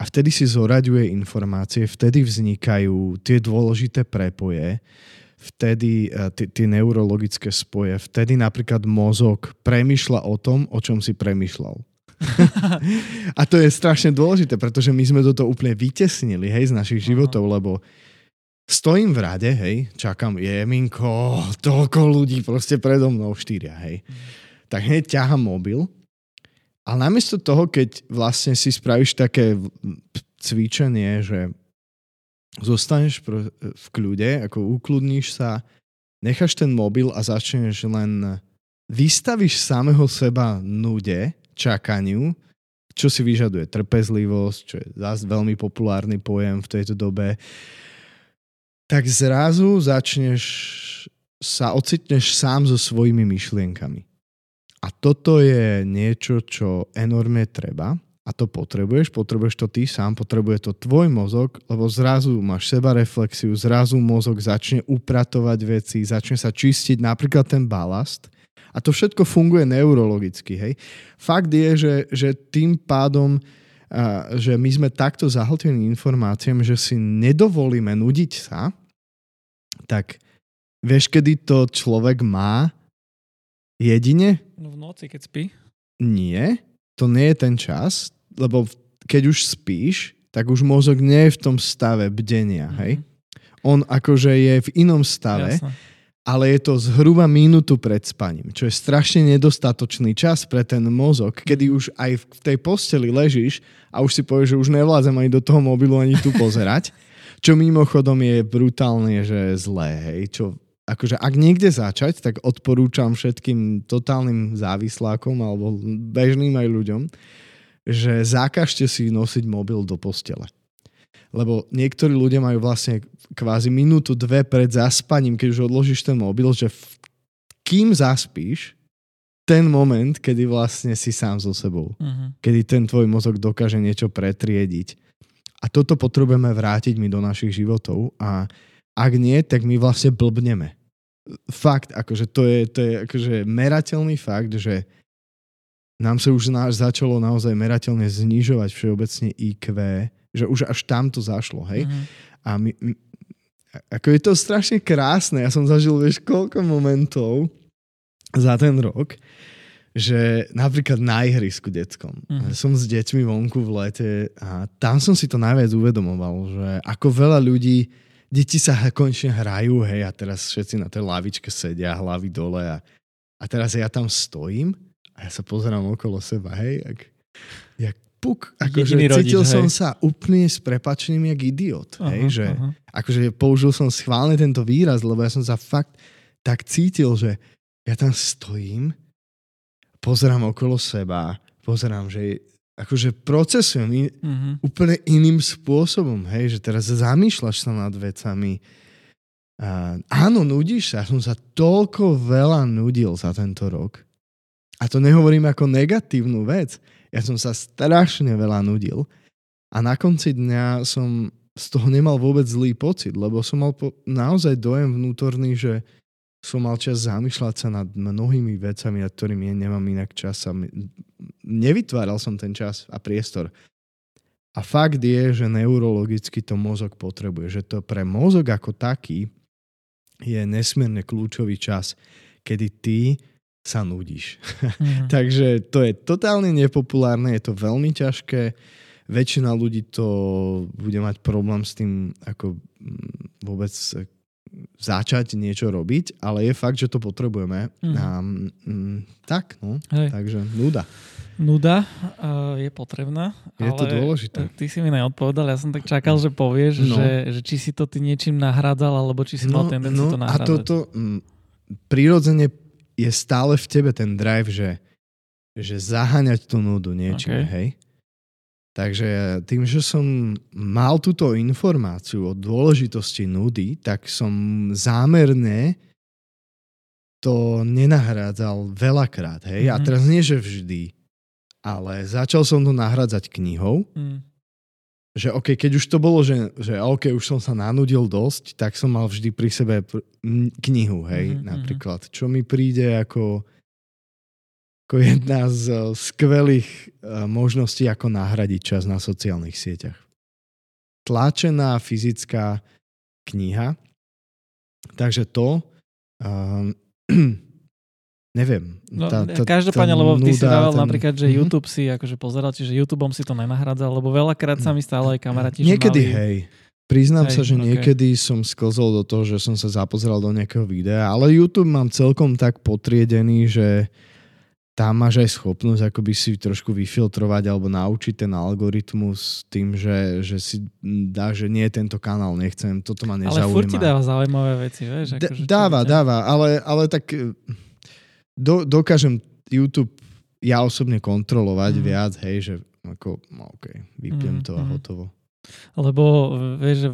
A vtedy si zoraďuje informácie, vtedy vznikajú tie dôležité prepoje, vtedy eh, tie neurologické spoje, vtedy napríklad mozog premyšľa o tom, o čom si premyšľal. a to je strašne dôležité, pretože my sme toto úplne vytesnili, hej, z našich životov, lebo stojím v rade, hej, čakám, jeminko, toľko ľudí proste predo mnou, štyria, hej. Tak hneď ťahám mobil a namiesto toho, keď vlastne si spravíš také cvičenie, že zostaneš v kľude, ako ukludníš sa, necháš ten mobil a začneš len vystavíš samého seba nude, čakaniu, čo si vyžaduje trpezlivosť, čo je zase veľmi populárny pojem v tejto dobe, tak zrazu začneš sa ocitneš sám so svojimi myšlienkami. A toto je niečo, čo enormne treba. A to potrebuješ, potrebuješ to ty sám, potrebuje to tvoj mozog, lebo zrazu máš seba reflexiu, zrazu mozog začne upratovať veci, začne sa čistiť napríklad ten balast a to všetko funguje neurologicky. Hej. Fakt je, že, že tým pádom, a, že my sme takto zahltení informáciami, že si nedovolíme nudiť sa, tak vieš, kedy to človek má jedine? No v noci, keď spí. Nie, to nie je ten čas, lebo keď už spíš, tak už mozog nie je v tom stave bdenia, mm-hmm. hej? On akože je v inom stave, Jasne. Ale je to zhruba minútu pred spaním, čo je strašne nedostatočný čas pre ten mozog, kedy už aj v tej posteli ležíš a už si povieš, že už nevládzem ani do toho mobilu, ani tu pozerať. Čo mimochodom je brutálne, že zlé, hej, čo akože ak niekde začať, tak odporúčam všetkým totálnym závislákom alebo bežným aj ľuďom, že zakažte si nosiť mobil do postele. Lebo niektorí ľudia majú vlastne kvázi minútu, dve pred zaspaním, keď už odložíš ten mobil, že v, kým zaspíš, ten moment, kedy vlastne si sám so sebou. Uh-huh. Kedy ten tvoj mozog dokáže niečo pretriediť. A toto potrebujeme vrátiť my do našich životov a ak nie, tak my vlastne blbneme. Fakt, akože to je, to je akože merateľný fakt, že nám sa už na, začalo naozaj merateľne znižovať všeobecne IQ, že už až tam to zašlo, hej. Mm-hmm. A my, ako je to strašne krásne, ja som zažil, vieš, koľko momentov za ten rok, že napríklad na ihrisku detskom. Mm-hmm. Som s deťmi vonku v lete a tam som si to najviac uvedomoval, že ako veľa ľudí, deti sa konečne hrajú, hej, a teraz všetci na tej lavičke sedia, hlavy dole a, a teraz ja tam stojím a ja sa pozerám okolo seba, hej, jak puk, akože cítil rodič, som hej. sa úplne s prepačením jak idiot, aha, hej, že aha. akože použil som schválne tento výraz, lebo ja som sa fakt tak cítil, že ja tam stojím, pozerám okolo seba, pozerám, že akože procesujem in, uh-huh. úplne iným spôsobom, hej, že teraz zamýšľaš sa nad vecami. Uh, áno, nudíš sa, ja som sa toľko veľa nudil za tento rok. A to nehovorím ako negatívnu vec. Ja som sa strašne veľa nudil a na konci dňa som z toho nemal vôbec zlý pocit, lebo som mal po, naozaj dojem vnútorný, že som mal čas zamýšľať sa nad mnohými vecami, nad ktorými ja nemám inak čas. A nevytváral som ten čas a priestor. A fakt je, že neurologicky to mozog potrebuje. Že to pre mozog ako taký je nesmierne kľúčový čas, kedy ty sa nudíš. Mm-hmm. Takže to je totálne nepopulárne, je to veľmi ťažké. Väčšina ľudí to bude mať problém s tým, ako mm, vôbec začať niečo robiť, ale je fakt, že to potrebujeme. Mm. A, mm, tak, no. Hej. Takže nuda. Nuda uh, je potrebná. Je ale to dôležité. Ty si mi neodpovedal, ja som tak čakal, že povieš, no. že, že či si to ty niečím nahrádzal, alebo či si no, mal tendenciu no, to nahrádzať. A toto m, prirodzene je stále v tebe ten drive, že, že zaháňať tú nudu niečím, okay. hej? Takže tým, že som mal túto informáciu o dôležitosti nudy, tak som zámerne to nenahrádzal veľakrát, hej? Mm-hmm. A mhm. teraz nie, že vždy, ale začal som to nahrádzať knihou. Mm. Že OK, keď už to bolo, že, že OK, už som sa nanudil dosť, tak som mal vždy pri sebe pr- knihu, hej, mm-hmm. napríklad. Čo mi príde ako ako jedna z eh, skvelých eh, možností, ako nahradiť čas na sociálnych sieťach. Tlačená fyzická kniha, takže to, um, neviem. No, tá, tá, každopádne, lebo ty si dával ten... napríklad, že mm-hmm. YouTube si akože pozeral, čiže YouTubeom si to nenahradzal, lebo veľakrát sa mi stále aj kamaráti, Niekedy, mali... hej. Priznám hej, sa, že okay. niekedy som sklzol do toho, že som sa zapozeral do nejakého videa, ale YouTube mám celkom tak potriedený, že tam máš aj schopnosť akoby si trošku vyfiltrovať alebo naučiť ten algoritmus tým, že, že si dá, že nie tento kanál nechcem, toto ma nezaujíma. Ale furt ti dáva zaujímavé veci, vieš? Ako, dáva, dáva, ale, ale tak do, dokážem YouTube ja osobne kontrolovať mm. viac, hej, že ako, no, OK, vypnem mm, to a mm. hotovo. Lebo vieš, že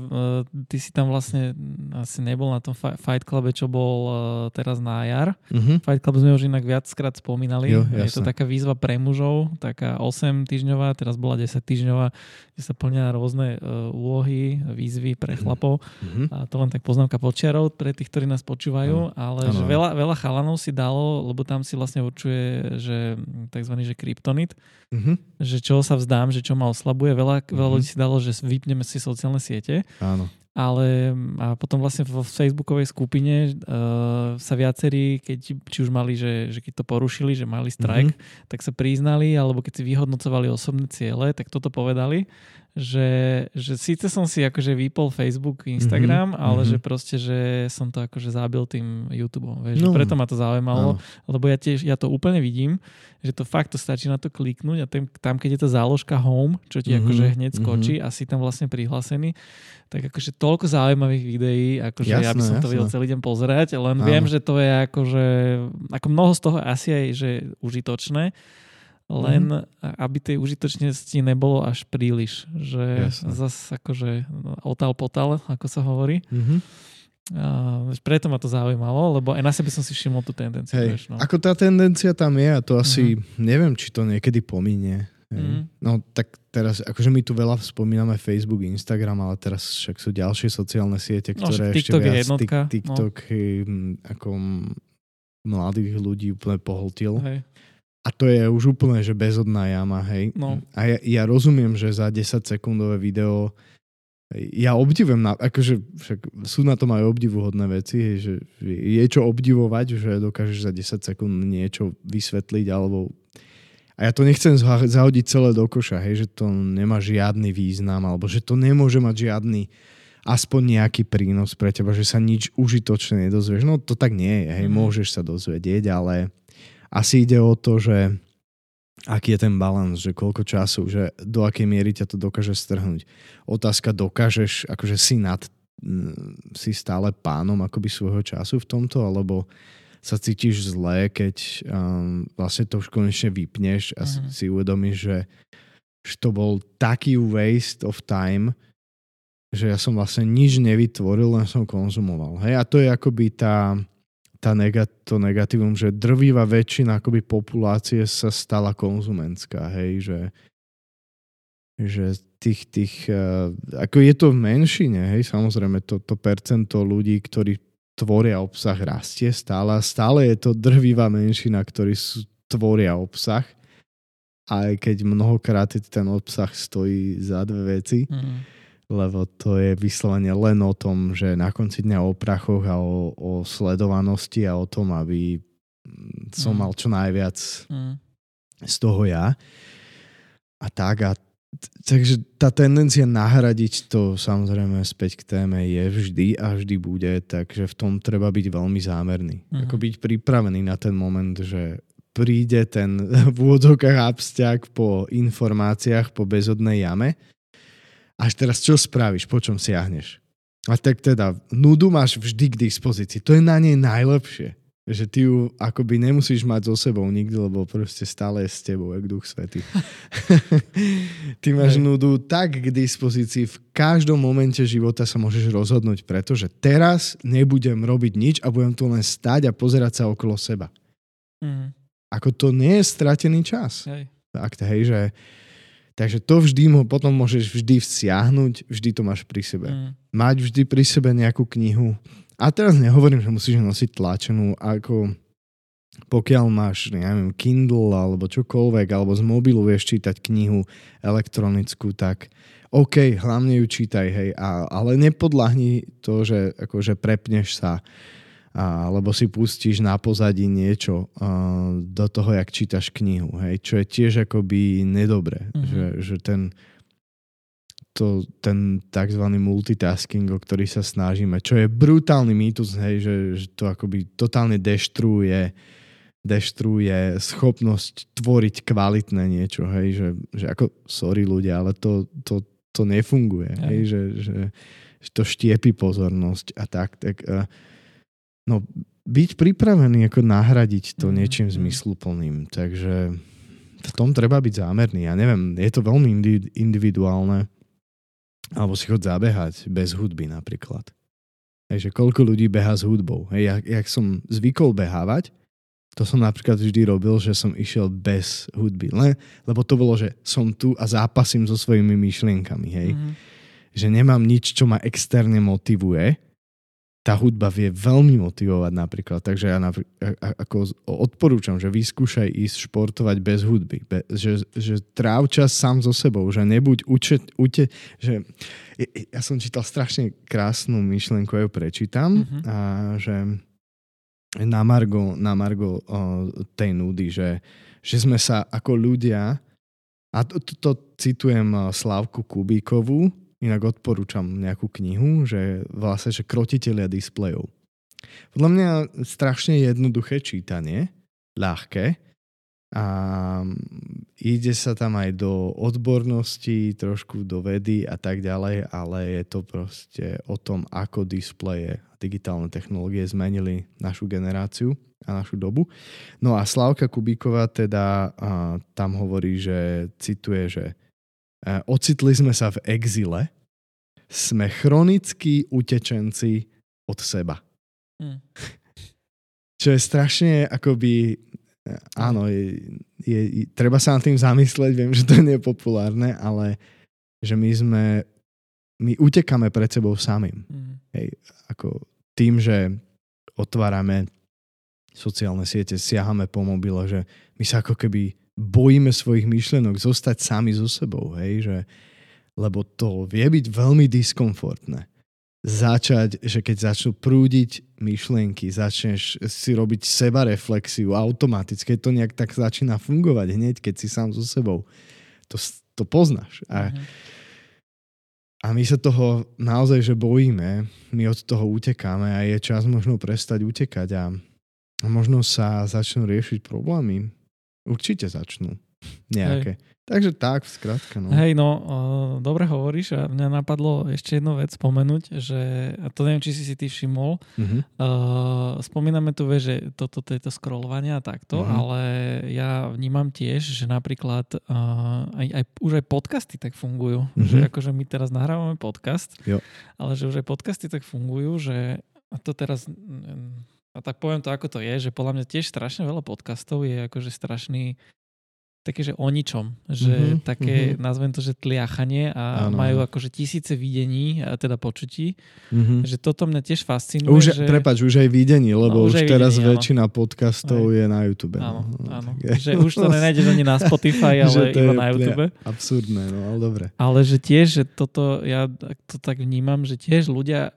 ty si tam vlastne asi nebol na tom Fight Clube, čo bol teraz na jar. Uh-huh. Fight Club sme už inak viackrát spomínali. Jo, je to taká výzva pre mužov, taká 8 týždňová, teraz bola 10 týždňová, kde sa plnia rôzne uh, úlohy, výzvy pre mhm. chlapov. Uh-huh. A to len tak poznámka počiarov pre tých, ktorí nás počúvajú, uh-huh. ale uh-huh. že veľa, veľa chalanov si dalo, lebo tam si vlastne určuje, že tzv. že kryptonit, uh-huh. že čo sa vzdám, že čo ma oslabuje. Veľa, uh-huh. veľa ľudí si dalo, že vypneme si sociálne siete. Áno. Ale a potom vlastne vo facebookovej skupine uh, sa viacerí, keď, či už mali, že, že keď to porušili, že mali strajk, mm-hmm. tak sa priznali, alebo keď si vyhodnocovali osobné ciele, tak toto povedali že, že síce som si akože vypol Facebook, Instagram, mm-hmm. ale mm-hmm. že proste, že som to akože zabil tým YouTubeom. Vieš, no. Preto ma to zaujímalo, no. lebo ja tiež, ja to úplne vidím, že to fakt to stačí na to kliknúť a tým, tam, keď je tá záložka home, čo ti mm-hmm. akože hneď mhm. skočí mm-hmm. a si tam vlastne prihlásený, tak akože toľko zaujímavých videí, akože jasné, ja by som jasné. to videl celý deň pozerať, len Áno. viem, že to je akože, ako mnoho z toho asi aj, že užitočné, len mm. aby tej užitočnosti nebolo až príliš, že zase akože no, otal potal, ako sa hovorí. Mm-hmm. A preto ma to zaujímalo, lebo aj na sebe som si všimol tú tendenciu. Hej, vieš, no. Ako tá tendencia tam je a to asi, mm-hmm. neviem, či to niekedy pominie. Mm-hmm. No tak teraz, akože my tu veľa spomíname Facebook, Instagram, ale teraz však sú ďalšie sociálne siete, no, ktoré no, ešte viac... Je jednotka, TikTok no. ako mladých ľudí úplne pohltil. Hej. A to je už úplne, že bezodná jama, hej. No. A ja, ja rozumiem, že za 10 sekundové video ja obdivujem, na, akože však sú na tom aj obdivuhodné veci, hej, že je čo obdivovať, že dokážeš za 10 sekúnd niečo vysvetliť, alebo a ja to nechcem zahodiť celé do koša, hej, že to nemá žiadny význam, alebo že to nemôže mať žiadny aspoň nejaký prínos pre teba, že sa nič užitočné nedozvieš. No to tak nie je, hej, mm. môžeš sa dozvedieť, ale asi ide o to, že aký je ten balans, že koľko času, že do akej miery ťa to dokáže strhnúť. Otázka, dokážeš, akože si nad, si stále pánom akoby svojho času v tomto, alebo sa cítiš zle, keď um, vlastne to už konečne vypneš a mm-hmm. si uvedomíš, že, že to bol taký waste of time, že ja som vlastne nič nevytvoril, len som konzumoval. Hej? A to je akoby tá, tá negat, to negatívum, že drvíva väčšina akoby populácie sa stala konzumentská, hej, že, že tých, tých, uh, ako je to v menšine, hej, samozrejme to, to percento ľudí, ktorí tvoria obsah rastie stále stále je to drvíva menšina, ktorí sú, tvoria obsah, aj keď mnohokrát ten obsah stojí za dve veci. Mm lebo to je vyslovene len o tom, že na konci dňa o prachoch a o, o sledovanosti a o tom, aby som mm. mal čo najviac mm. z toho ja. A tak a takže tá tendencia nahradiť to samozrejme späť k téme je vždy a vždy bude, takže v tom treba byť veľmi zámerný. Mm. Ako byť pripravený na ten moment, že príde ten v úvodzovkách abstiak po informáciách, po bezodnej jame až teraz čo spravíš, po čom siahneš? A tak teda, nudu máš vždy k dispozícii. To je na nej najlepšie. Že ty ju akoby nemusíš mať so sebou nikdy, lebo proste stále je s tebou, jak duch svetý. ty máš nudu tak k dispozícii, v každom momente života sa môžeš rozhodnúť, pretože teraz nebudem robiť nič a budem tu len stať a pozerať sa okolo seba. Mm. Ako to nie je stratený čas. Hej. Tak, hej, že Takže to vždy mo, potom môžeš vždy vsiahnuť, vždy to máš pri sebe. Mm. Mať vždy pri sebe nejakú knihu. A teraz nehovorím, že musíš nosiť tlačenú, ako pokiaľ máš, neviem, Kindle alebo čokoľvek, alebo z mobilu vieš čítať knihu elektronickú, tak OK, hlavne ju čítaj, hej, a, ale nepodľahni to, že akože prepneš sa alebo si pustíš na pozadí niečo uh, do toho, jak čítaš knihu, hej, čo je tiež akoby nedobré, mm-hmm. že, že ten to, ten tzv. multitasking, o ktorý sa snažíme, čo je brutálny mýtus, hej, že, že to akoby totálne deštruuje deštruuje schopnosť tvoriť kvalitné niečo, hej, že, že ako, sorry ľudia, ale to, to, to nefunguje, hej, že, že, že to štiepi pozornosť a tak, tak uh, No, byť pripravený ako nahradiť to mm. niečím zmysluplným. Takže v tom treba byť zámerný. Ja neviem, je to veľmi individuálne. Alebo si chod zabehať bez hudby napríklad. Hej, že koľko ľudí beha s hudbou. Hej, jak, jak som zvykol behávať, to som napríklad vždy robil, že som išiel bez hudby. Len, lebo to bolo, že som tu a zápasím so svojimi myšlienkami. Hej. Mm-hmm. Že nemám nič, čo ma externe motivuje tá hudba vie veľmi motivovať napríklad. Takže ja napríklad, ako odporúčam, že vyskúšaj ísť športovať bez hudby. Be, že, že tráv čas sám so sebou, že nebuď uče, ute, že ja som čítal strašne krásnu myšlenku, ja ju prečítam, mm-hmm. a že na Margo, na Margo o, tej nudy, že, že sme sa ako ľudia, a to, to, to citujem Slavku Kubíkovú, Inak odporúčam nejakú knihu, že vlastne, že krotiteľia displejov. Podľa mňa strašne jednoduché čítanie, ľahké a ide sa tam aj do odbornosti, trošku do vedy a tak ďalej, ale je to proste o tom, ako displeje a digitálne technológie zmenili našu generáciu a našu dobu. No a Slavka Kubíková teda a, tam hovorí, že cituje, že ocitli sme sa v exile, sme chronickí utečenci od seba. Mm. Čo je strašne akoby, e, áno, je, je, treba sa nad tým zamysleť, viem, že to nie je populárne, ale že my sme, my utekáme pred sebou samým. Mm. Hej, ako tým, že otvárame sociálne siete, siahame po mobile, že my sa ako keby bojíme svojich myšlenok, zostať sami so sebou, hej, že, lebo to vie byť veľmi diskomfortné. Začať, že keď začnú prúdiť myšlienky, začneš si robiť seba reflexiu automaticky, to nejak tak začína fungovať hneď, keď si sám so sebou. To, to poznáš. A, mm-hmm. a my sa toho naozaj, že bojíme, my od toho utekáme a je čas možno prestať utekať a, a možno sa začnú riešiť problémy, Určite začnú. Nejaké. Hej. Takže tak, v skratke. No. Hej, no, dobre hovoríš a mňa napadlo ešte jednu vec spomenúť, že, a to neviem, či si si ty všimol, uh-huh. uh, spomíname tu, že toto, toto scrollovanie a takto, uh-huh. ale ja vnímam tiež, že napríklad uh, aj, aj, už aj podcasty tak fungujú, uh-huh. že akože my teraz nahrávame podcast, jo. ale že už aj podcasty tak fungujú, že a to teraz a tak poviem to, ako to je, že podľa mňa tiež strašne veľa podcastov je akože strašný také, že o ničom. Že mm-hmm, také, mm-hmm. nazvem to, že tliachanie a ano. majú akože tisíce videní, a teda počutí. Mm-hmm. Že toto mňa tiež fascinuje. Už, že... Prepač, už aj videní, lebo no, už, už teraz videní, väčšina áno. podcastov aj. je na YouTube. Áno, no, áno. Že už to nenájdeš ani na Spotify, ale iba na YouTube. Absurdné, no ale dobre. Ale že tiež, že toto, ja to tak vnímam, že tiež ľudia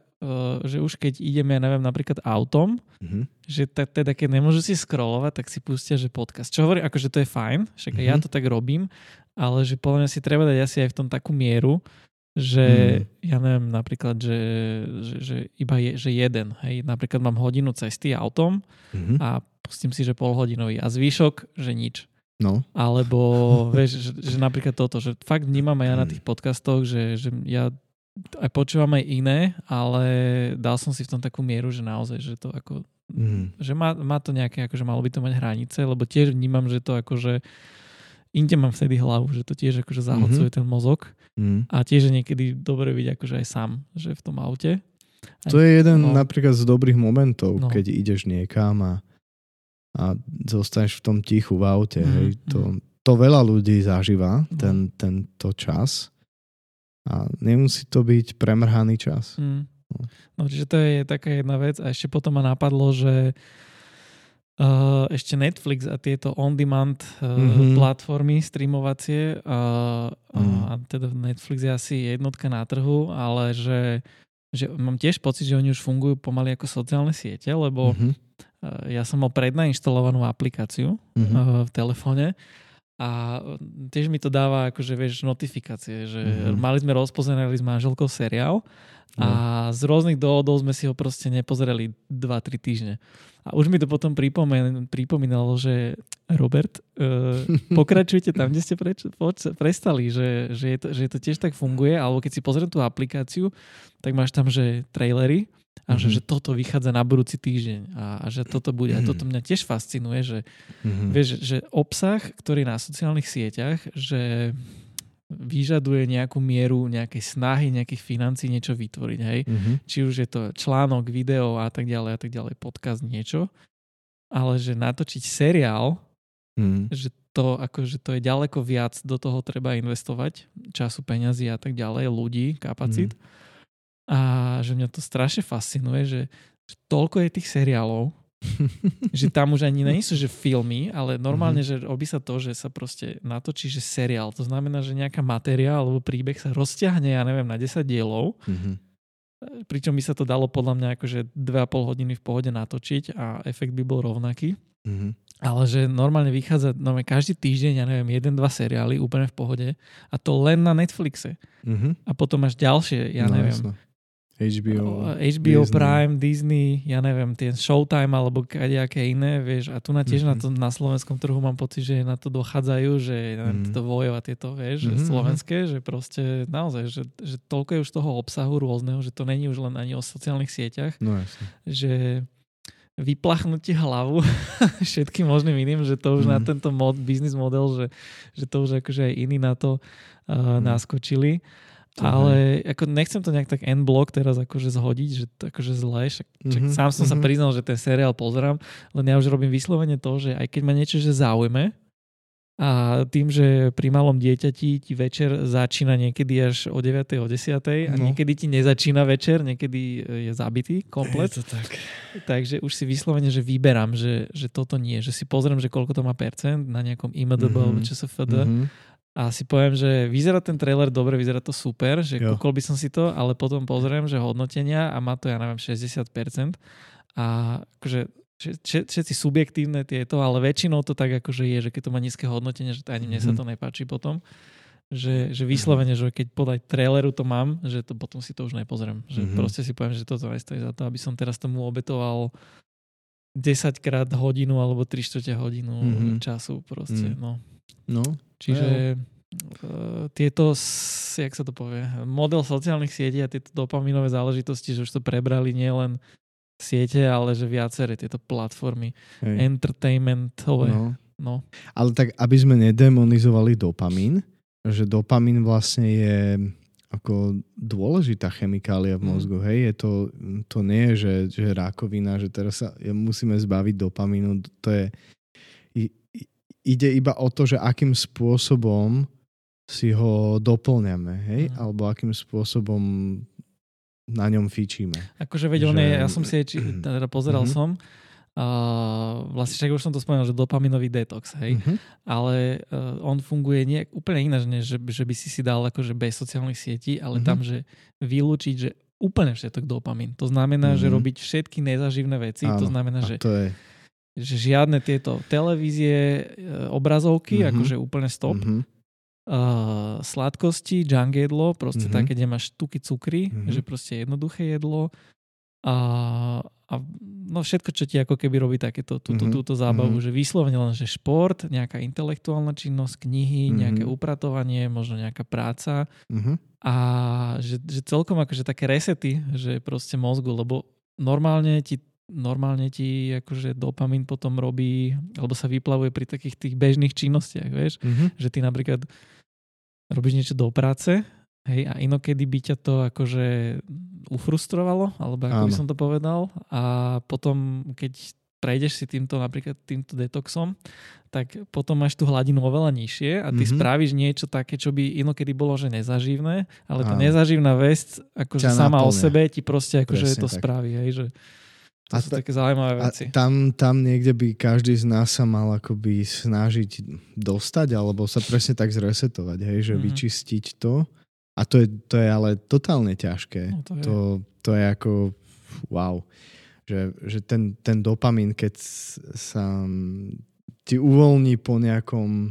že už keď ideme, ja neviem, napríklad autom, mm-hmm. že t- teda keď nemôžu si scrollovať, tak si pustia, že podcast. Čo hovorí, akože to je fajn, však mm-hmm. ja to tak robím, ale že podľa mňa si treba dať asi aj v tom takú mieru, že mm. ja neviem, napríklad, že, že, že iba je, že jeden, hej, napríklad mám hodinu cesty autom mm-hmm. a pustím si, že polhodinový a zvýšok, že nič. No. Alebo, vieš, že, že napríklad toto, že fakt vnímam aj ja na mhm. tých podcastoch, že, že ja aj počúvam aj iné, ale dal som si v tom takú mieru, že naozaj, že to ako, mm. že má, má to nejaké, akože malo by to mať hranice, lebo tiež vnímam, že to akože inde mám vtedy hlavu, že to tiež akože zahlcuje mm-hmm. ten mozog mm. a tiež je niekedy dobre byť akože aj sám, že v tom aute. Aj, to je jeden no, napríklad z dobrých momentov, no. keď ideš niekam a, a zostaneš v tom tichu v aute. Mm, hej. To, mm. to veľa ľudí zažíva, no. ten, tento čas a nemusí to byť premrhaný čas. Mm. No čiže to je taká jedna vec a ešte potom ma napadlo, že uh, ešte Netflix a tieto on-demand uh, mm-hmm. platformy streamovacie uh, mm. a teda Netflix je asi jednotka na trhu, ale že, že mám tiež pocit, že oni už fungujú pomaly ako sociálne siete, lebo mm-hmm. uh, ja som mal prednainštalovanú aplikáciu mm-hmm. uh, v telefóne a tiež mi to dáva akože vieš notifikácie, že mm-hmm. mali sme rozpozerali s manželkou seriál a no. z rôznych dôvodov sme si ho proste nepozerali 2-3 týždne. A už mi to potom pripomen, pripomínalo, že Robert, uh, pokračujte tam, kde ste preč, poč, prestali, že, že, je to, že to tiež tak funguje, alebo keď si pozriem tú aplikáciu, tak máš tam, že trailery a mm-hmm. že, že toto vychádza na budúci týždeň a, a že toto bude. Mm-hmm. A toto mňa tiež fascinuje, že, mm-hmm. vieš, že obsah, ktorý na sociálnych sieťach, že vyžaduje nejakú mieru nejakej snahy, nejakých financí niečo vytvoriť, hej. Mhm. Či už je to článok, video a tak ďalej a tak ďalej, podcast, niečo. Ale že natočiť seriál, Mhm. že to, akože to je ďaleko viac, do toho treba investovať, času, peňazí a tak ďalej, ľudí, kapacít. A že mňa to strašne fascinuje, že, že toľko je tých seriálov, že tam už ani nie sú, že filmy, ale normálne, že robí sa to, že sa proste natočí, že seriál. To znamená, že nejaká matéria alebo príbeh sa rozťahne, ja neviem, na 10 dielov, Mhm. pričom by sa to dalo podľa mňa akože 2,5 hodiny v pohode natočiť a efekt by bol rovnaký. Mhm. Ale že normálne vychádza normálne každý týždeň, ja neviem, jeden, dva seriály úplne v pohode a to len na Netflixe. Mhm. A potom máš ďalšie, ja No, neviem, jasné. HBO. HBO Disney. Prime, Disney, ja neviem, tie Showtime alebo kadejaké iné, vieš, a tu na tiež Mhm. na to na slovenskom trhu mám pocit, že na to dochádzajú, že ja neviem, Mhm. tieto vojov a tieto, vieš, Mhm, slovenské, že proste naozaj, že, že toľko je už toho obsahu rôzneho, že to není už len ani o sociálnych sieťach, No jasne. že vyplachnúť ti hlavu všetkým možným iným, že to už na Mhm. tento mod, business model, že, že to už akože aj iní na to uh, Mhm. naskočili. Ale ako nechcem to nejak tak end block teraz akože zhodiť, že akože zle, však, však Mhm, sám som sa mhm. priznal, že ten seriál pozerám, len ja už robím vyslovene to, že aj keď ma niečo že zaujme a tým, že pri malom dieťati ti večer začína niekedy až o 9. o 10. a No. niekedy ti nezačína večer, niekedy je zabitý komplet, Je to tak. takže už si vyslovene, že vyberám, že, že toto nie, že si pozriem, že koľko to má percent na nejakom IMDB Mhm. alebo ČSFD Mhm. A si poviem, že vyzerá ten trailer dobre, vyzerá to super, že Jo. kúkol by som si to, ale potom pozriem, že hodnotenia a má to, ja neviem, 60% a akože vše- vše- všetci subjektívne tieto, ale väčšinou to tak akože je, že keď to má nízke hodnotenie, že to ani mne sa Mhm. to nepáči potom. Že, že vyslovene, že keď podať traileru to mám, že to potom si to už nepozriem. Že Mhm. proste si poviem, že toto nestojí za to, aby som teraz tomu obetoval 10 krát hodinu alebo 3 čtvrte hodinu Mhm. času proste, Mhm. no. No. Čiže uh, tieto, jak sa to povie, model sociálnych sietí a tieto dopaminové záležitosti, že už to prebrali nielen siete, ale že viaceré tieto platformy Hej. entertainmentové. No. No. Ale tak, aby sme nedemonizovali dopamín, že dopamín vlastne je ako dôležitá chemikália v Mm. mozgu, hej, je to, to nie je, že, že rákovina, že teraz sa musíme zbaviť dopamínu, to je ide iba o to, že akým spôsobom si ho doplňame, hej, Mm. alebo akým spôsobom na ňom fičíme. Akože veď on je, Že- ja som si či, teda pozeral Mhm. som, uh, vlastne však už som to spomenul, že dopaminový detox, hej, Mhm. ale uh, on funguje nie, úplne ináč, než že, že by si si dal akože bez sociálnych sietí, ale Mhm. tam, že vylúčiť, že úplne všetok dopamín. To znamená, že Mhm. robiť všetky nezaživné veci, to Áno. znamená, A že, to je... že žiadne tieto televízie, e, obrazovky, Mhm. akože úplne stop, Mhm. uh, sladkosti, junk jedlo, proste Mhm. také, kde máš tuky, cukry, Mhm. že proste jednoduché jedlo a, a no všetko, čo ti ako keby robí takéto túto, Mhm. túto zábavu, Mhm. že vyslovene len, že šport, nejaká intelektuálna činnosť, knihy, Mhm. nejaké upratovanie, možno nejaká práca Mhm. a že, že celkom akože také resety, že proste mozgu, lebo normálne ti normálne ti akože dopamin potom robí, alebo sa vyplavuje pri takých tých bežných činnostiach, vieš, Mhm. že ty napríklad robíš niečo do práce, hej, a inokedy by ťa to akože ufrustrovalo, alebo ako by Áno. som to povedal, a potom, keď prejdeš si týmto napríklad týmto detoxom, tak potom máš tú hladinu oveľa nižšie a ty Mhm. spravíš niečo také, čo by inokedy bolo, že nezaživné, ale tá Áno. nezaživná vec, akože sama o naplňa. sebe ti proste akože Presne to tak. spraví, hej, že to A sú ta- také zaujímavé A veci. tam, tam niekde by každý z nás sa mal akoby snažiť dostať alebo sa presne tak zresetovať, hej, že Mhm. vyčistiť to. A to je, to je ale totálne ťažké. No, to je. To, to je ako wow. Že, že ten, ten dopamín, keď sa ti uvoľní po nejakom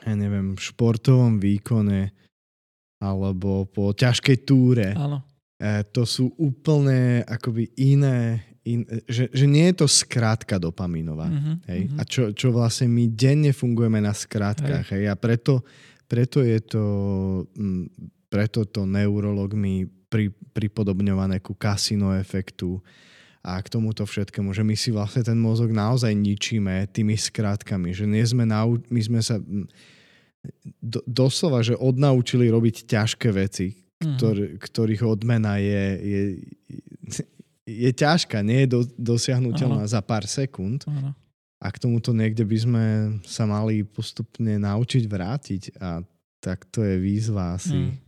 ja neviem, športovom výkone alebo po ťažkej túre, Áno. E, to sú úplne akoby iné, in, že, že nie je to skrátka dopamínová. Mhm, Hej? mhm. A čo, čo vlastne my denne fungujeme na skrátkach. Hej? A preto, preto je to mm, preto to neurolog mi pri, pripodobňované ku kasino efektu a k tomuto všetkému, že my si vlastne ten mozog naozaj ničíme tými skrátkami, že nie sme nau, my sme sa mm, do, doslova, že odnaučili robiť ťažké veci. Ktor, ktorých odmena je, je, je ťažká, nie je do, dosiahnutelná za pár sekúnd. Áno. A k tomuto niekde by sme sa mali postupne naučiť vrátiť a tak to je výzva asi Mm.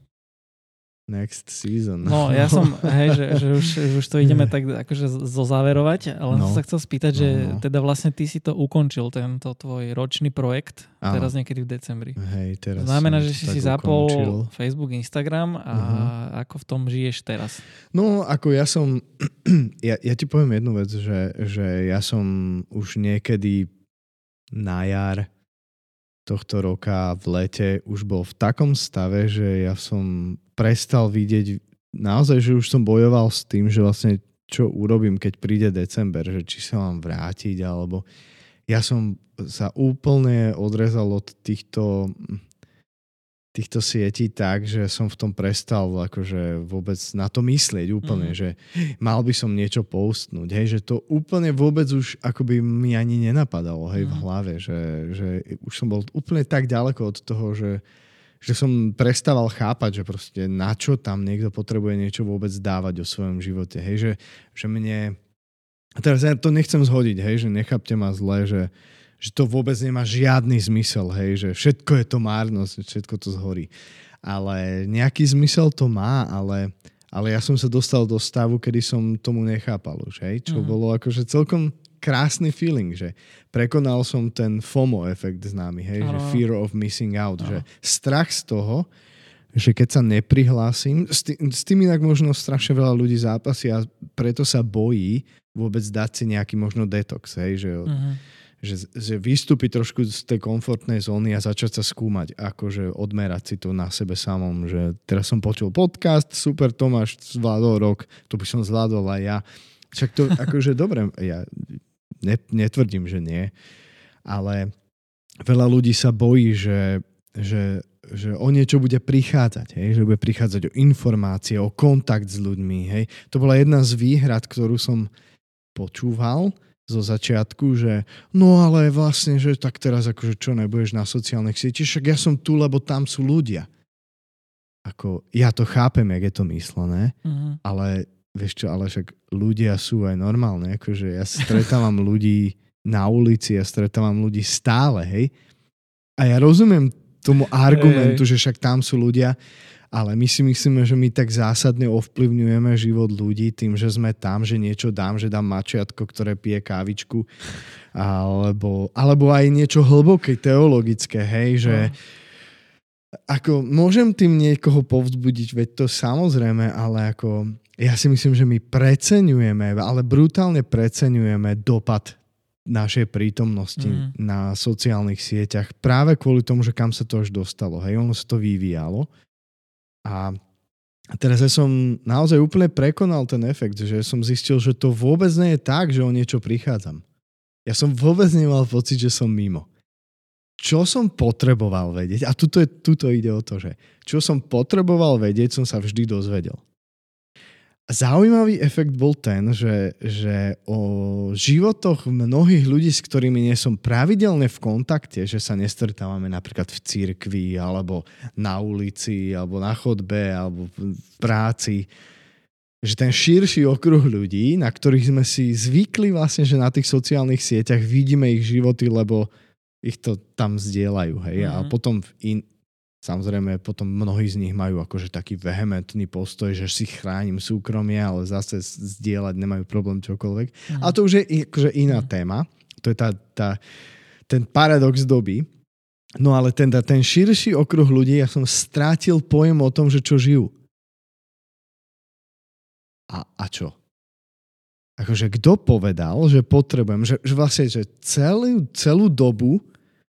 Next season. No ja som, hej, že, že, už, že už to ideme tak akože zozáverovať, ale No. som sa chcel spýtať, že No, no. teda vlastne ty si to ukončil, tento tvoj ročný projekt, Áno. teraz niekedy v decembri. Hej, teraz Znamená, že si si zapol ukončil. Facebook, Instagram a Mhm. ako v tom žiješ teraz? No, ako ja som... Ja, ja ti poviem jednu vec, že, že ja som už niekedy na jar tohto roka v lete už bol v takom stave, že ja som prestal vidieť naozaj, že už som bojoval s tým, že vlastne čo urobím, keď príde december, že či sa mám vrátiť, alebo ja som sa úplne odrezal od týchto týchto sietí tak, že som v tom prestal akože vôbec na to myslieť úplne, mm. že mal by som niečo postnúť, hej, že to úplne vôbec už akoby mi ani nenapadalo, hej, v Mhm. hlave, že, že už som bol úplne tak ďaleko od toho, že, že som prestával chápať, že proste na čo tam niekto potrebuje niečo vôbec dávať o svojom živote, hej, že, že mne a teraz ja to nechcem zhodiť, hej, že nechápte ma zle, že, že to vôbec nemá žiadny zmysel, hej, že všetko je to márnosť, všetko to zhorí. Ale nejaký zmysel to má, ale, ale ja som sa dostal do stavu, kedy som tomu nechápal už, hej, čo Mhm. bolo akože celkom krásny feeling, že prekonal som ten FOMO efekt známy, hej, že Áno. fear of missing out, Áno. že strach z toho, že keď sa neprihlásim, s tým, s tým inak možno strašne veľa ľudí zápasí a preto sa bojí vôbec dať si nejaký možno detox, hej, že, Mhm. že, že vystúpiť trošku z tej komfortnej zóny a začať sa skúmať, akože odmerať si to na sebe samom, že teraz som počul podcast, super Tomáš zvládol rok, to by som zvládol aj ja. Však to akože dobre, ja ne, netvrdím, že nie, ale veľa ľudí sa bojí, že, že, že o niečo bude prichádzať, hej? že bude prichádzať o informácie, o kontakt s ľuďmi. Hej? To bola jedna z výhrad, ktorú som počúval zo začiatku, že no ale vlastne, že tak teraz akože čo nebudeš na sociálnych sieťach, však ja som tu, lebo tam sú ľudia. Ako, ja to chápem, jak je to myslené, Mhm. ale vieš čo, ale však ľudia sú aj normálne, akože ja stretávam ľudí na ulici, ja stretávam ľudí stále, hej. A ja rozumiem tomu argumentu, že však tam sú ľudia, ale my si myslíme, že my tak zásadne ovplyvňujeme život ľudí tým, že sme tam, že niečo dám, že dám mačiatko, ktoré pije kávičku, alebo, alebo aj niečo hlboké, teologické, hej, že No. ako môžem tým niekoho povzbudiť, veď to samozrejme, ale ako ja si myslím, že my preceňujeme, ale brutálne preceňujeme dopad našej prítomnosti Mhm. na sociálnych sieťach práve kvôli tomu, že kam sa to až dostalo. Hej, ono sa to vyvíjalo. A a teraz ja som naozaj úplne prekonal ten efekt, že som zistil, že to vôbec nie je tak, že o niečo prichádzam. Ja som vôbec nemal pocit, že som mimo. Čo som potreboval vedieť, a tuto, je, tuto ide o to, že čo som potreboval vedieť, som sa vždy dozvedel. Zaujímavý efekt bol ten, že, že o životoch mnohých ľudí, s ktorými nie som pravidelne v kontakte, že sa nestretávame napríklad v cirkvi, alebo na ulici, alebo na chodbe, alebo v práci, že ten širší okruh ľudí, na ktorých sme si zvykli vlastne, že na tých sociálnych sieťach vidíme ich životy, lebo ich to tam zdieľajú, hej, a Mhm. potom v in, Samozrejme, potom mnohí z nich majú akože taký vehementný postoj, že si chránim súkromie, ale zase zdieľať nemajú problém čokoľvek. Mhm. A to už je akože iná Mhm. téma. To je tá, tá, ten paradox doby. No ale ten, ten širší okruh ľudí, ja som strátil pojem o tom, že čo žijú. A, a čo? Akože kto povedal, že potrebujem, že, že vlastne, že celú, celú dobu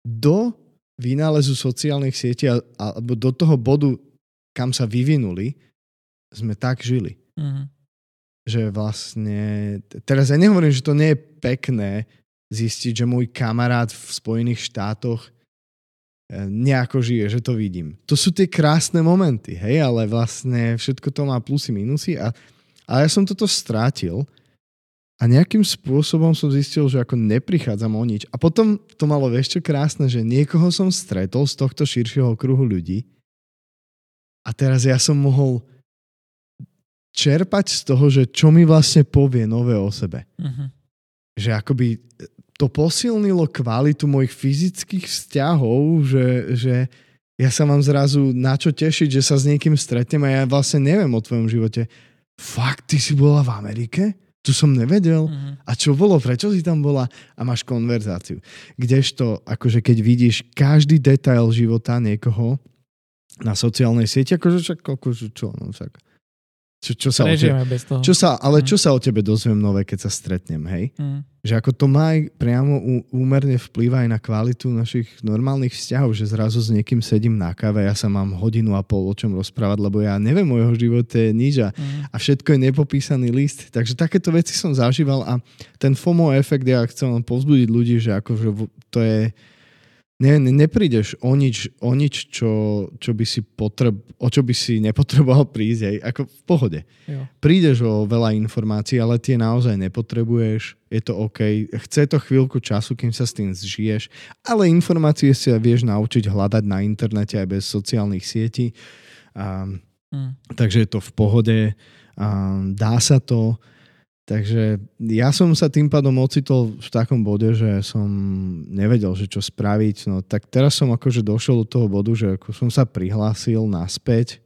do vynálezu sociálnych sietí a- alebo do toho bodu, kam sa vyvinuli, sme tak žili. Mhm. Že vlastne, teraz ja nehovorím, že to nie je pekné zistiť, že môj kamarát v Spojených štátoch e, nejako žije, že to vidím. To sú tie krásne momenty, hej, ale vlastne všetko to má plusy, minusy a, a ja som toto strátil a nejakým spôsobom som zistil, že ako neprichádzam o nič. A potom to malo čo krásne, že niekoho som stretol z tohto širšieho kruhu ľudí a teraz ja som mohol čerpať z toho, že čo mi vlastne povie nové o sebe. Uh-huh. Že akoby to posilnilo kvalitu mojich fyzických vzťahov, že, že ja sa mám zrazu na čo tešiť, že sa s niekým stretnem a ja vlastne neviem o tvojom živote. Fakt, ty si bola v Amerike? Tu som nevedel. Uh-huh. A čo bolo? Prečo si tam bola? A máš konverzáciu. Kdežto, akože keď vidíš každý detail života niekoho na sociálnej sieti, akože však, akože čo, no však čo, čo sa o tebe, bez toho. čo sa, ale Mhm. čo sa o tebe dozviem nové, keď sa stretnem, hej? Mm. Že ako to má aj priamo úmerne vplýva aj na kvalitu našich normálnych vzťahov, že zrazu s niekým sedím na káve, ja sa mám hodinu a pol o čom rozprávať, lebo ja neviem o jeho živote nič a, Mm. a všetko je nepopísaný list. Takže takéto veci som zažíval a ten FOMO efekt, ja chcem len povzbudiť ľudí, že akože to je ne, ne, neprídeš o nič, o nič čo, čo by si potreb, o čo by si nepotreboval prísť, aj ako v pohode. Jo. Prídeš o veľa informácií, ale tie naozaj nepotrebuješ, je to OK. Chce to chvíľku času, kým sa s tým zžiješ, ale informácie si vieš naučiť hľadať na internete aj bez sociálnych sietí. A, Mm. takže je to v pohode, a dá sa to. Takže ja som sa tým pádom ocitol v takom bode, že som nevedel, že čo spraviť. No tak teraz som akože došiel do toho bodu, že ako som sa prihlásil naspäť,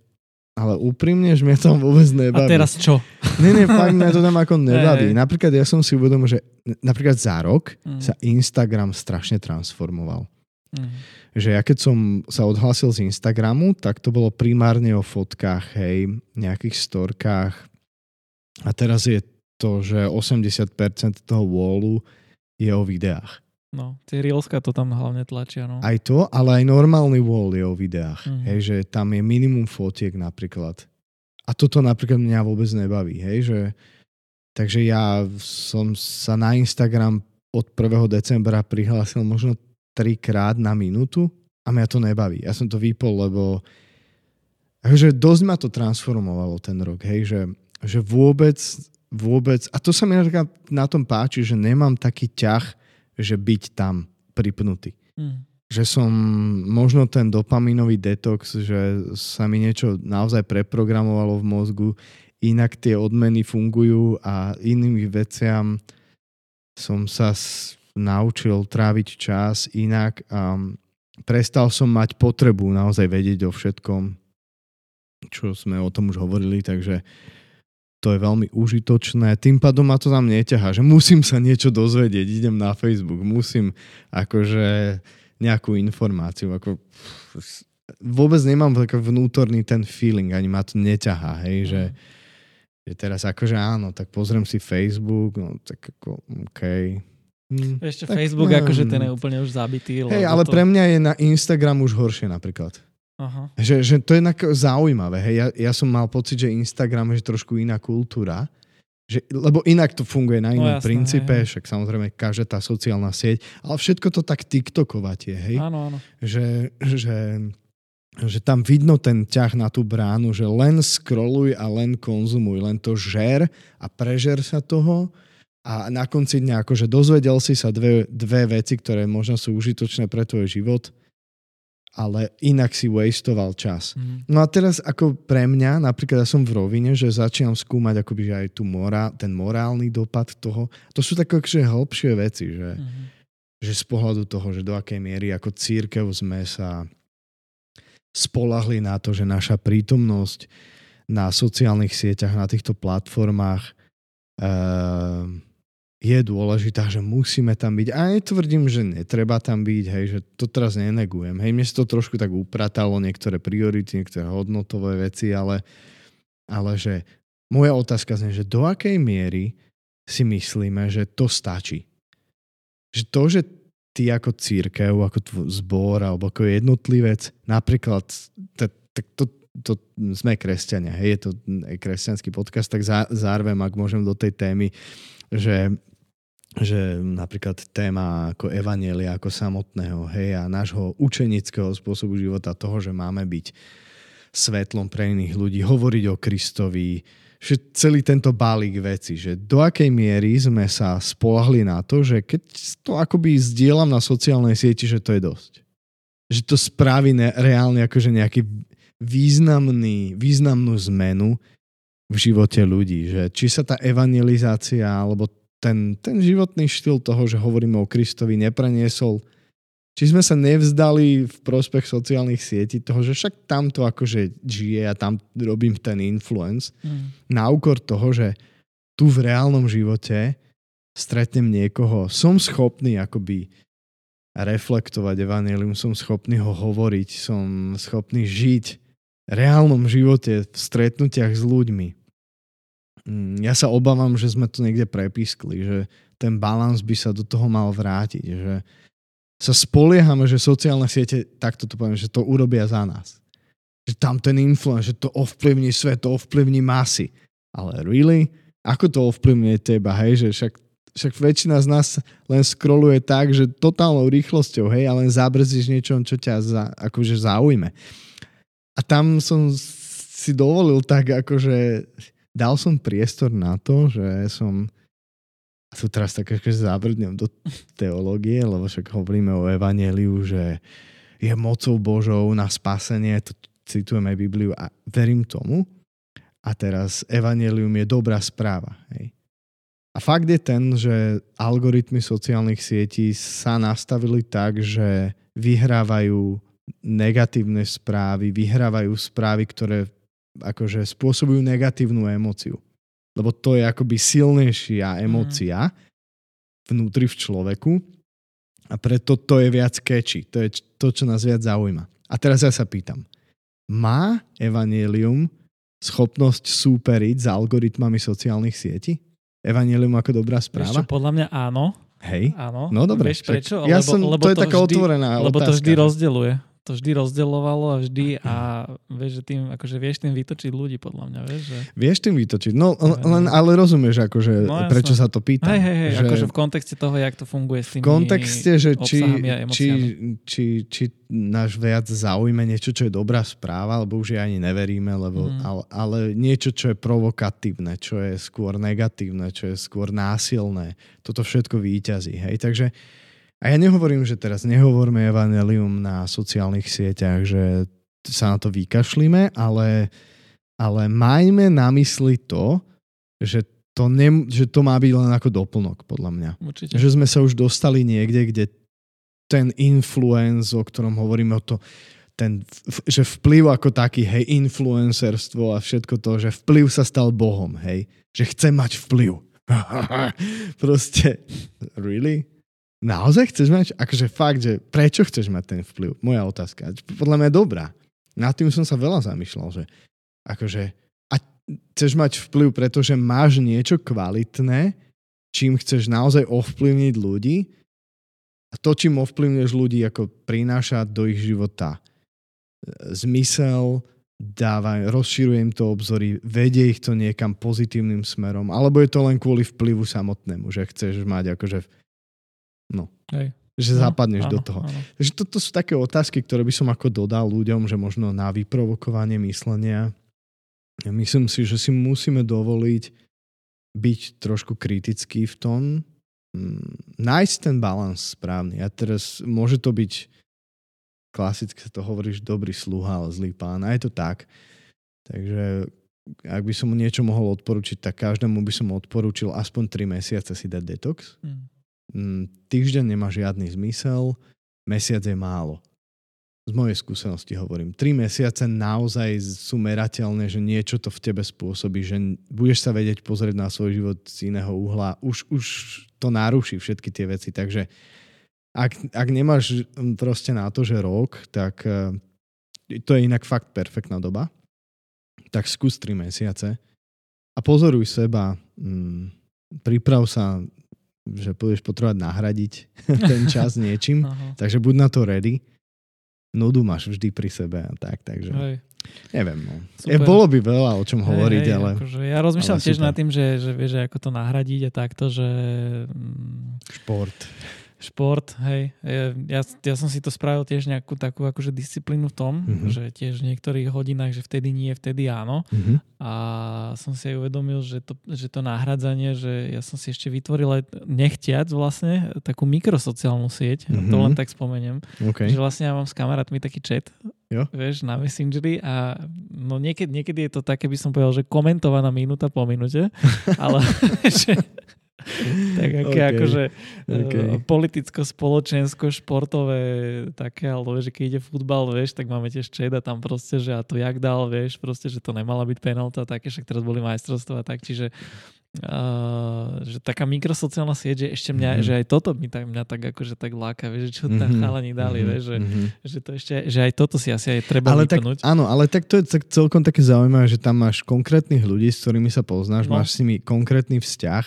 ale úprimne, že mňa tam vôbec A nebaví. teraz čo? Nie, nie, fakt mňa to tam ako nebaví. Napríklad ja som si uvedomil, že napríklad za rok Mm. sa Instagram strašne transformoval. Mm. Že ja keď som sa odhlásil z Instagramu, tak to bolo primárne o fotkách, hej, nejakých storkách. A teraz je to, že 80% toho wallu je o videách. No, tie Reelska to tam hlavne tlačia, no. Aj to, ale aj normálny wall je o videách. Mhm. Hej, že tam je minimum fotiek napríklad. A toto napríklad mňa vôbec nebaví. Hej, že... Takže ja som sa na Instagram od 1. decembra prihlásil možno trikrát na minútu a mňa to nebaví. Ja som to vypol, lebo akože dosť ma to transformovalo ten rok, hej, že, že vôbec, vôbec, a to sa mi na tom páči, že nemám taký ťah, že byť tam pripnutý Mm. že som možno ten dopaminový detox, že sa mi niečo naozaj preprogramovalo v mozgu, inak tie odmeny fungujú a iným veciam som sa s- naučil tráviť čas inak a prestal som mať potrebu naozaj vedieť o všetkom, čo sme o tom už hovorili, takže to je veľmi užitočné. Tým pádom ma to tam neťahá, že musím sa niečo dozvedieť, idem na Facebook, musím akože nejakú informáciu. Ako, vôbec nemám taký vnútorný ten feeling, ani ma to neťahá, hej, že, že teraz akože áno, tak pozriem si Facebook, no tak ako, OK. Hm, Ešte tak, Facebook, no, akože ten je úplne už zabitý. Hej, ale to... pre mňa je na Instagram už horšie napríklad. Aha. Že, že to je zaujímavé. Hej. Ja, ja som mal pocit, že Instagram je trošku iná kultúra. Že, lebo inak to funguje na No inom jasné, princípe, hej. však samozrejme každá tá sociálna sieť, ale všetko to tak tiktokovatie, hej. Áno, áno. Že, že, že tam vidno ten ťah na tú bránu, že len scrolluj a len konzumuj, len to žer a prežer sa toho a na konci dňa akože dozvedel si sa dve, dve veci, ktoré možno sú užitočné pre tvoj život, ale inak si wastoval čas. Mhm. No a teraz ako pre mňa, napríklad ja som v rovine, že začínam skúmať akoby že aj tú morál, ten morálny dopad toho. To sú také akože hĺbšie veci, že, Mhm. že z pohľadu toho, že do akej miery ako církev sme sa spolahli na to, že naša prítomnosť na sociálnych sieťach, na týchto platformách uh, je dôležitá, že musíme tam byť. A netvrdím, že netreba tam byť, hej, že to teraz nenegujem. Hej, mne sa to trošku tak upratalo, niektoré priority, niektoré hodnotové veci, ale, ale že moja otázka znie, že do akej miery si myslíme, že to stačí. Že to, že ty ako církev, ako zbor alebo ako jednotlivec, napríklad, tak to, to sme kresťania, hej, je to kresťanský podcast, tak zá, zároveň, ak môžem do tej témy, že že napríklad téma ako evanielia, ako samotného, hej, a nášho učenického spôsobu života, toho, že máme byť svetlom pre iných ľudí, hovoriť o Kristovi, že celý tento balík veci, že do akej miery sme sa spolahli na to, že keď to akoby zdieľam na sociálnej sieti, že to je dosť. Že to spraví ne, reálne akože nejaký významný, významnú zmenu v živote ľudí. Že či sa tá evangelizácia alebo ten, ten životný štýl toho, že hovoríme o Kristovi, nepreniesol či sme sa nevzdali v prospech sociálnych sietí toho, že však tamto akože žije a tam robím ten influence, mm. na úkor toho, že tu v reálnom živote stretnem niekoho, som schopný akoby reflektovať evanelium, som schopný ho hovoriť, som schopný žiť v reálnom živote v stretnutiach s ľuďmi. Mm, ja sa obávam, že sme tu niekde prepískli, že ten balans by sa do toho mal vrátiť, že sa spoliehame, že sociálne siete, takto to poviem, že to urobia za nás. Že tam ten influence, že to ovplyvní svet, to ovplyvní masy. Ale really? Ako to ovplyvňuje teba, hej? Že však, však väčšina z nás len scrolluje tak, že totálnou rýchlosťou, hej, a len zabrzdíš niečom, čo ťa za, akože zaujme. A tam som si dovolil tak, akože dal som priestor na to, že som a tu teraz tak akože zabrdnem do teológie, lebo však hovoríme o evaneliu, že je mocou Božou na spasenie, to citujeme Bibliu a verím tomu. A teraz evanelium je dobrá správa. Hej. A fakt je ten, že algoritmy sociálnych sietí sa nastavili tak, že vyhrávajú negatívne správy, vyhrávajú správy, ktoré akože spôsobujú negatívnu emóciu lebo to je akoby silnejšia mhm. emócia mm. vnútri v človeku a preto to je viac catchy. To je to, čo nás viac zaujíma. A teraz ja sa pýtam, má Evangelium schopnosť súperiť s algoritmami sociálnych sietí? Evangelium ako dobrá správa? Ešte podľa mňa áno. Hej? Áno. No dobre. Vieš prečo? Ja lebo, som, lebo to je to taká vždy, otvorená Lebo otázka. to vždy rozdeluje to vždy rozdeľovalo a vždy a vieš, že tým, akože vieš tým vytočiť ľudí podľa mňa, vieš, že... Vieš tým vytočiť, no len, ale rozumieš, akože no, prečo sa to pýtam. Hej, hej, hej, že... akože v kontexte toho, jak to funguje s tými V kontexte, že či, či, či, či náš viac zaujme niečo, čo je dobrá správa, lebo už ani neveríme, lebo, mm. ale, ale niečo, čo je provokatívne, čo je skôr negatívne, čo je skôr násilné, toto všetko výťazí, hej, takže a ja nehovorím, že teraz nehovorme evanelium na sociálnych sieťach, že sa na to vykašlíme, ale, ale majme na mysli to, že to, ne, že to má byť len ako doplnok, podľa mňa. Určite. Že sme sa už dostali niekde, kde ten influence, o ktorom hovoríme, o to, ten, že vplyv ako taký, hej, influencerstvo a všetko to, že vplyv sa stal Bohom, hej, že chce mať vplyv. Proste, really? Naozaj chceš mať, akože fakt, že prečo chceš mať ten vplyv? Moja otázka. Podľa mňa je dobrá. Nad tým som sa veľa zamýšľal, že akože a chceš mať vplyv, pretože máš niečo kvalitné, čím chceš naozaj ovplyvniť ľudí a to, čím ovplyvňuješ ľudí, ako prináša do ich života e, zmysel, dáva, rozširuje im to obzory, vedie ich to niekam pozitívnym smerom, alebo je to len kvôli vplyvu samotnému, že chceš mať akože No. Hej. Že no, zapadneš áno, do toho. Áno. Takže toto sú také otázky, ktoré by som ako dodal ľuďom, že možno na vyprovokovanie myslenia. Ja myslím si, že si musíme dovoliť byť trošku kritický v tom, mm, nájsť ten balans správny. A teraz môže to byť klasicky sa to hovoríš dobrý sluha, ale zlý pán. A je to tak. Takže ak by som mu niečo mohol odporučiť, tak každému by som odporúčil aspoň 3 mesiace si dať detox. Mm, týždeň nemá žiadny zmysel, mesiac je málo. Z mojej skúsenosti hovorím. Tri mesiace naozaj sú merateľné, že niečo to v tebe spôsobí, že budeš sa vedieť pozrieť na svoj život z iného uhla. Už, už to naruší všetky tie veci. Takže ak, ak nemáš mm, proste na to, že rok, tak e, to je inak fakt perfektná doba. Tak skús 3 mesiace a pozoruj seba, mm, priprav sa že budeš potrebovať nahradiť ten čas niečím, Aha. takže buď na to ready. Nudu máš vždy pri sebe a tak, takže Hej. neviem. No. Je, bolo by veľa o čom hej, hovoriť, hej, ale... Akože ja rozmýšľam tiež super. nad tým, že, že vieš, ako to nahradiť a takto, že... Mm, Šport. Šport, hej. Ja, ja som si to spravil tiež nejakú takú akože disciplínu v tom, mm-hmm. že tiež v niektorých hodinách, že vtedy nie, vtedy áno. Mm-hmm. A som si aj uvedomil, že to, že to nahradzanie, že ja som si ešte vytvoril aj nechtiac vlastne takú mikrosociálnu sieť, mm-hmm. to len tak spomeniem. Okay. Že vlastne ja mám s kamarátmi taký chat, jo. vieš, na Messengeri a no niekedy, niekedy je to také, by som povedal, že komentovaná minúta po minúte, ale že, tak aké okay. akože okay. Uh, politicko-spoločensko-športové také, alebo vieš, keď ide futbal, vieš, tak máme tiež čeda tam proste, že a to jak dal, vieš, proste, že to nemala byť penalta, také, však teraz boli majstrovstvá, tak čiže Uh, že taká mikrosociálna sieť, že ešte mňa, mm-hmm. že aj toto mi tak, mňa tak akože tak láka, vieš, že čo tam mm-hmm. chalani dali, mm-hmm. vieš, že, mm-hmm. že to ešte, že aj toto si asi aj treba ale tak, Áno, ale tak to je tak celkom také zaujímavé, že tam máš konkrétnych ľudí, s ktorými sa poznáš, no. máš s nimi konkrétny vzťah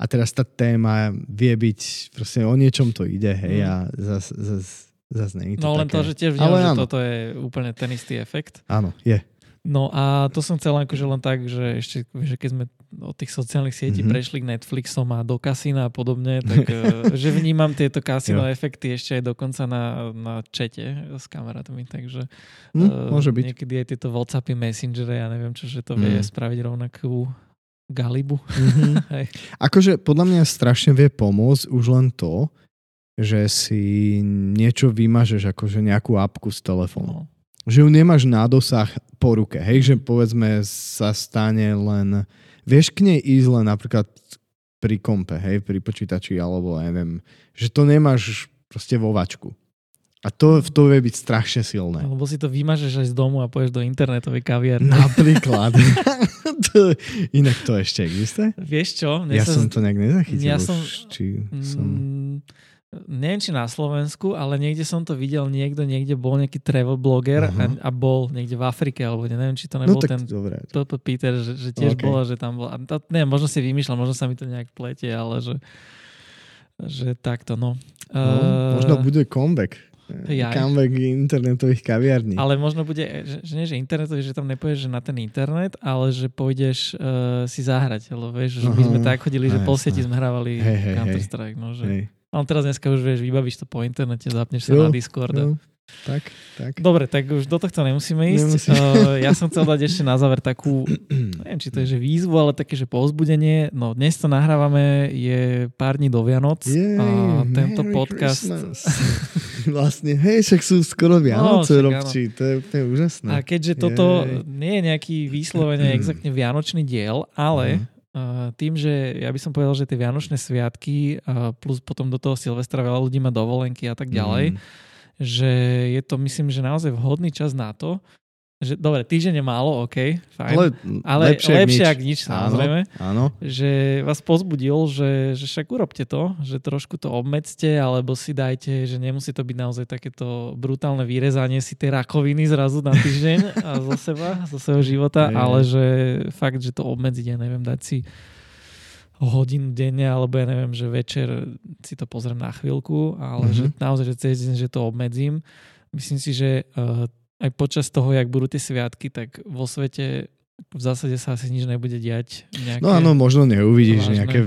a teraz tá téma vie byť, proste o niečom to ide, hej, mm. a zase zas, zas nie to No len také. to, že tiež videl, že áno. toto je úplne ten istý efekt. Áno, je. No a to som chcel akože len tak, že ešte, že keď sme od tých sociálnych sietí mm-hmm. prešli k Netflixom a do kasína a podobne, tak eh, že vnímam tieto kasino efekty ešte aj dokonca na, na čete s kamarátmi, takže mm, môže byť. niekedy aj tieto Whatsappy, Messengere, ja neviem čo, že to mm. vie spraviť rovnakú Galibu. Mm-hmm. akože podľa mňa strašne vie pomôcť už len to, že si niečo vymažeš, akože nejakú apku z telefónu. No. Že ju nemáš na dosah po ruke. Hej, že povedzme sa stane len... Vieš k nej ísť len napríklad pri kompe, hej, pri počítači alebo neviem, že to nemáš proste vo vačku. A to, to vie byť strašne silné. Lebo si to vymažeš aj z domu a pôjdeš do internetovej kaviarny. Napríklad. to, inak to ešte existuje? Vieš čo? Ja sa... som to nejak nezachytil. Ja som... Či som... Mm, neviem, či na Slovensku, ale niekde som to videl, niekto niekde bol nejaký travel bloger uh-huh. a, a bol niekde v Afrike, alebo neviem, či to no nebol no, ten dobre. Toto Peter, že, že tiež okay. bol, že tam bol. A to, neviem, možno si vymýšľam, možno sa mi to nejak pletie, ale že, že takto, no. no uh, možno bude comeback. Ja. Comeback internetových kaviarní. Ale možno bude, že, že nie, že internetový, že tam nepôjdeš že na ten internet, ale že pôjdeš uh, si zahrať, lebo vieš, že uh-huh. my sme tak chodili, že po sieti sme hrávali hey, hey, Counter-Strike. No, že... Hey. Ale teraz dneska už vieš, vybavíš to po internete, zapneš sa jo, na Discord. Jo. Tak, tak. Dobre, tak už do tohto nemusíme ísť. Nemusím. Uh, ja som chcel dať ešte na záver takú, neviem, či to je že výzvu, ale také, že povzbudenie. No dnes to nahrávame, je pár dní do Vianoc. Jej, a tento Merry podcast... vlastne, hej, však sú skoro Vianoce, no, robči, to je úplne úžasné. A keďže Jej. toto nie je nejaký výslovene exaktne Vianočný diel, ale Uh, tým, že ja by som povedal, že tie Vianočné sviatky uh, plus potom do toho Silvestra veľa ľudí má dovolenky a tak ďalej, mm že je to myslím, že naozaj vhodný čas na to, že dobre, týždeň je málo, OK, fajn. Ale, ale lepšie, lepšie ak nič, samozrejme. Áno, áno. Že vás pozbudil, že, že však urobte to, že trošku to obmedzte, alebo si dajte, že nemusí to byť naozaj takéto brutálne vyrezanie si tej rakoviny zrazu na týždeň a zo seba, zo svojho života, ale že fakt, že to obmedziť, ja neviem, dať si hodinu denne, alebo ja neviem, že večer si to pozriem na chvíľku, ale mm-hmm. že naozaj, že cez deň, že to obmedzím. Myslím si, že uh, aj počas toho, jak budú tie sviatky, tak vo svete v zásade sa asi nič nebude diať. Nejaké no áno, možno neuvidíš vážne. nejaké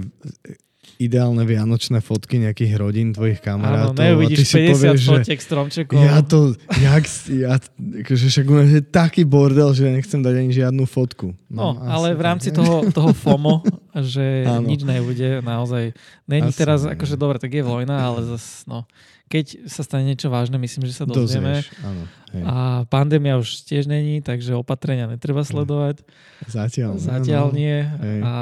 ideálne vianočné fotky nejakých rodín tvojich kamarátov. Áno, neuvidíš 50 povieš, fotiek stromčekov. Ja to, jak, ja, akože však u nás je taký bordel, že nechcem dať ani žiadnu fotku. No, no ale v rámci tak, toho, toho FOMO, že áno. nič nebude, naozaj. Není asi, teraz, akože dobre, tak je vojna, ale zase, no, keď sa stane niečo vážne, myslím, že sa dozvieme. Áno. Hej. A pandémia už tiež není, takže opatrenia netreba sledovať. Zatiaľ. Zatiaľ no. nie. Hej. A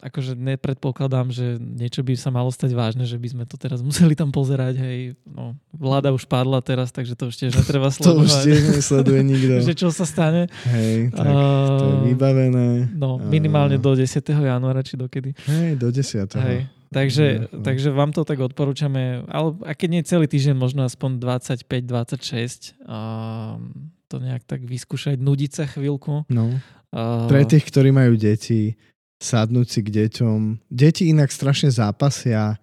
akože nepredpokladám, že niečo by sa malo stať vážne, že by sme to teraz museli tam pozerať. Hej. No, vláda už padla teraz, takže to už tiež netreba sledovať. to už tiež nesleduje nikto. že čo sa stane. Hej, tak to je vybavené. No, minimálne do 10. januára, či dokedy. Hej, do 10. Hej. Takže, no, no. takže vám to tak odporúčame, ale a keď nie celý týždeň, možno aspoň 25-26, um, to nejak tak vyskúšať, nudiť sa chvíľku. No. Uh, Pre tých, ktorí majú deti, sadnúť si k deťom. Deti inak strašne zápasia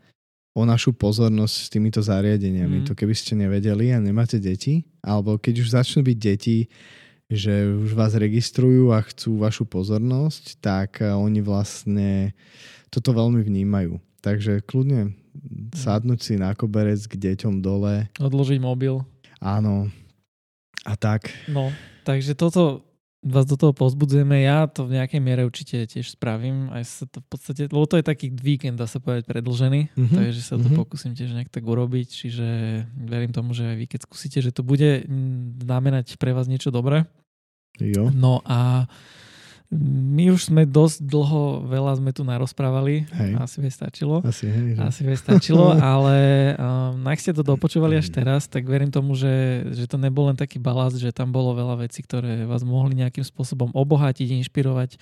o našu pozornosť s týmito zariadeniami. Mm. To keby ste nevedeli a nemáte deti, alebo keď už začnú byť deti, že už vás registrujú a chcú vašu pozornosť, tak oni vlastne toto veľmi vnímajú. Takže kľudne sadnúť si na koberec k deťom dole. Odložiť mobil. Áno. A tak. No, takže toto vás do toho pozbudzujeme. Ja to v nejakej miere určite tiež spravím. Aj sa to v podstate, lebo to je taký víkend, dá sa povedať, predlžený. Mhm, Takže sa to mhm. pokúsim tiež nejak tak urobiť. Čiže verím tomu, že aj vy keď skúsite, že to bude znamenať pre vás niečo dobré. Jo. No a my už sme dosť dlho, veľa sme tu narozprávali. Hej. Asi by stačilo. Asi, hej, že? Asi by stačilo, ale um, ak ste to dopočúvali až teraz, tak verím tomu, že, že to nebol len taký balast, že tam bolo veľa vecí, ktoré vás mohli nejakým spôsobom obohatiť, inšpirovať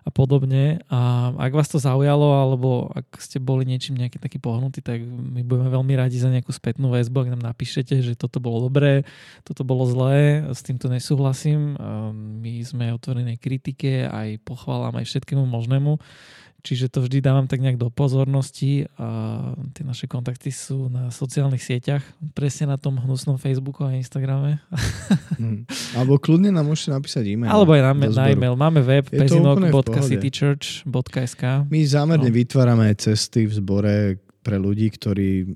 a podobne. A ak vás to zaujalo, alebo ak ste boli niečím nejaký taký pohnutý, tak my budeme veľmi radi za nejakú spätnú väzbu, ak nám napíšete, že toto bolo dobré, toto bolo zlé, s týmto nesúhlasím. A My sme otvorené kritike, aj pochválam, aj všetkému možnému. Čiže to vždy dávam tak nejak do pozornosti a tie naše kontakty sú na sociálnych sieťach, presne na tom hnusnom Facebooku a Instagrame. Hm. Alebo kľudne nám môžete napísať e-mail. Alebo aj na, na e-mail. Máme web pezinok.citychurch.sk My zámerne No. vytvárame cesty v zbore pre ľudí, ktorí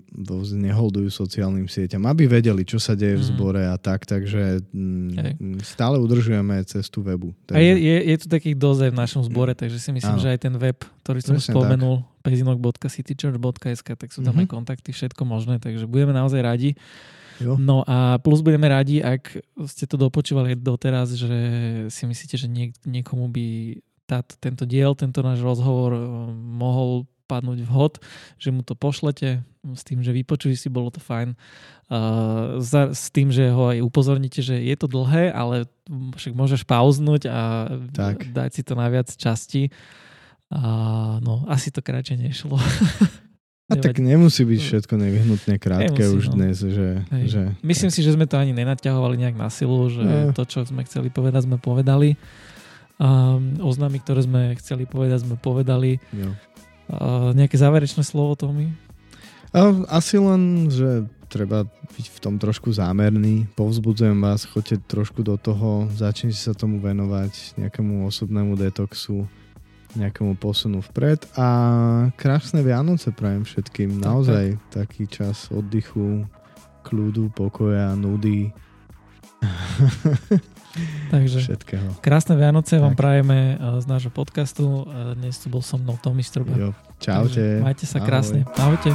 neholdujú sociálnym sieťam, aby vedeli, čo sa deje v Mm. zbore a tak, takže mm, stále udržujeme cestu webu. A je, je, je tu takých aj v našom zbore, takže si myslím, Áno. že aj ten web, ktorý som Presne spomenul, pezinok.citychurch.sk, tak sú tam Mhm. aj kontakty, všetko možné, takže budeme naozaj radi. Jo. No a plus budeme radi, ak ste to dopočúvali doteraz, že si myslíte, že niek- niekomu by táto, tento diel, tento náš rozhovor eh, mohol padnúť vhod, že mu to pošlete s tým, že vypočuj si, bolo to fajn. Uh, za, s tým, že ho aj upozorníte, že je to dlhé, ale však môžeš pauznúť a Tak. dať si to na viac časti. A no, asi to kratšie nešlo. A tak nemusí byť všetko nevyhnutne krátke Nemusí, už no. dnes, že... Hej. že Myslím si, že sme to ani nenaťahovali nejak na silu, že Ne. to, čo sme chceli povedať, sme povedali. Um, oznámy, ktoré sme chceli povedať, sme povedali. jo. Uh, nejaké záverečné slovo, Tomi? Asi len, že treba byť v tom trošku zámerný. Povzbudzujem vás, choďte trošku do toho, začnite sa tomu venovať, nejakému osobnému detoxu, nejakému posunu vpred a krásne Vianoce prajem všetkým. Tak, Naozaj taký čas oddychu, kľudu, pokoja, nudy, Takže všetkého. krásne Vianoce vám Tak. prajeme uh, z nášho podcastu. Uh, dnes tu bol so mnou Tomi Strba. Jo. Čaute. Takže Majte sa Ahoj. krásne. Ahojte.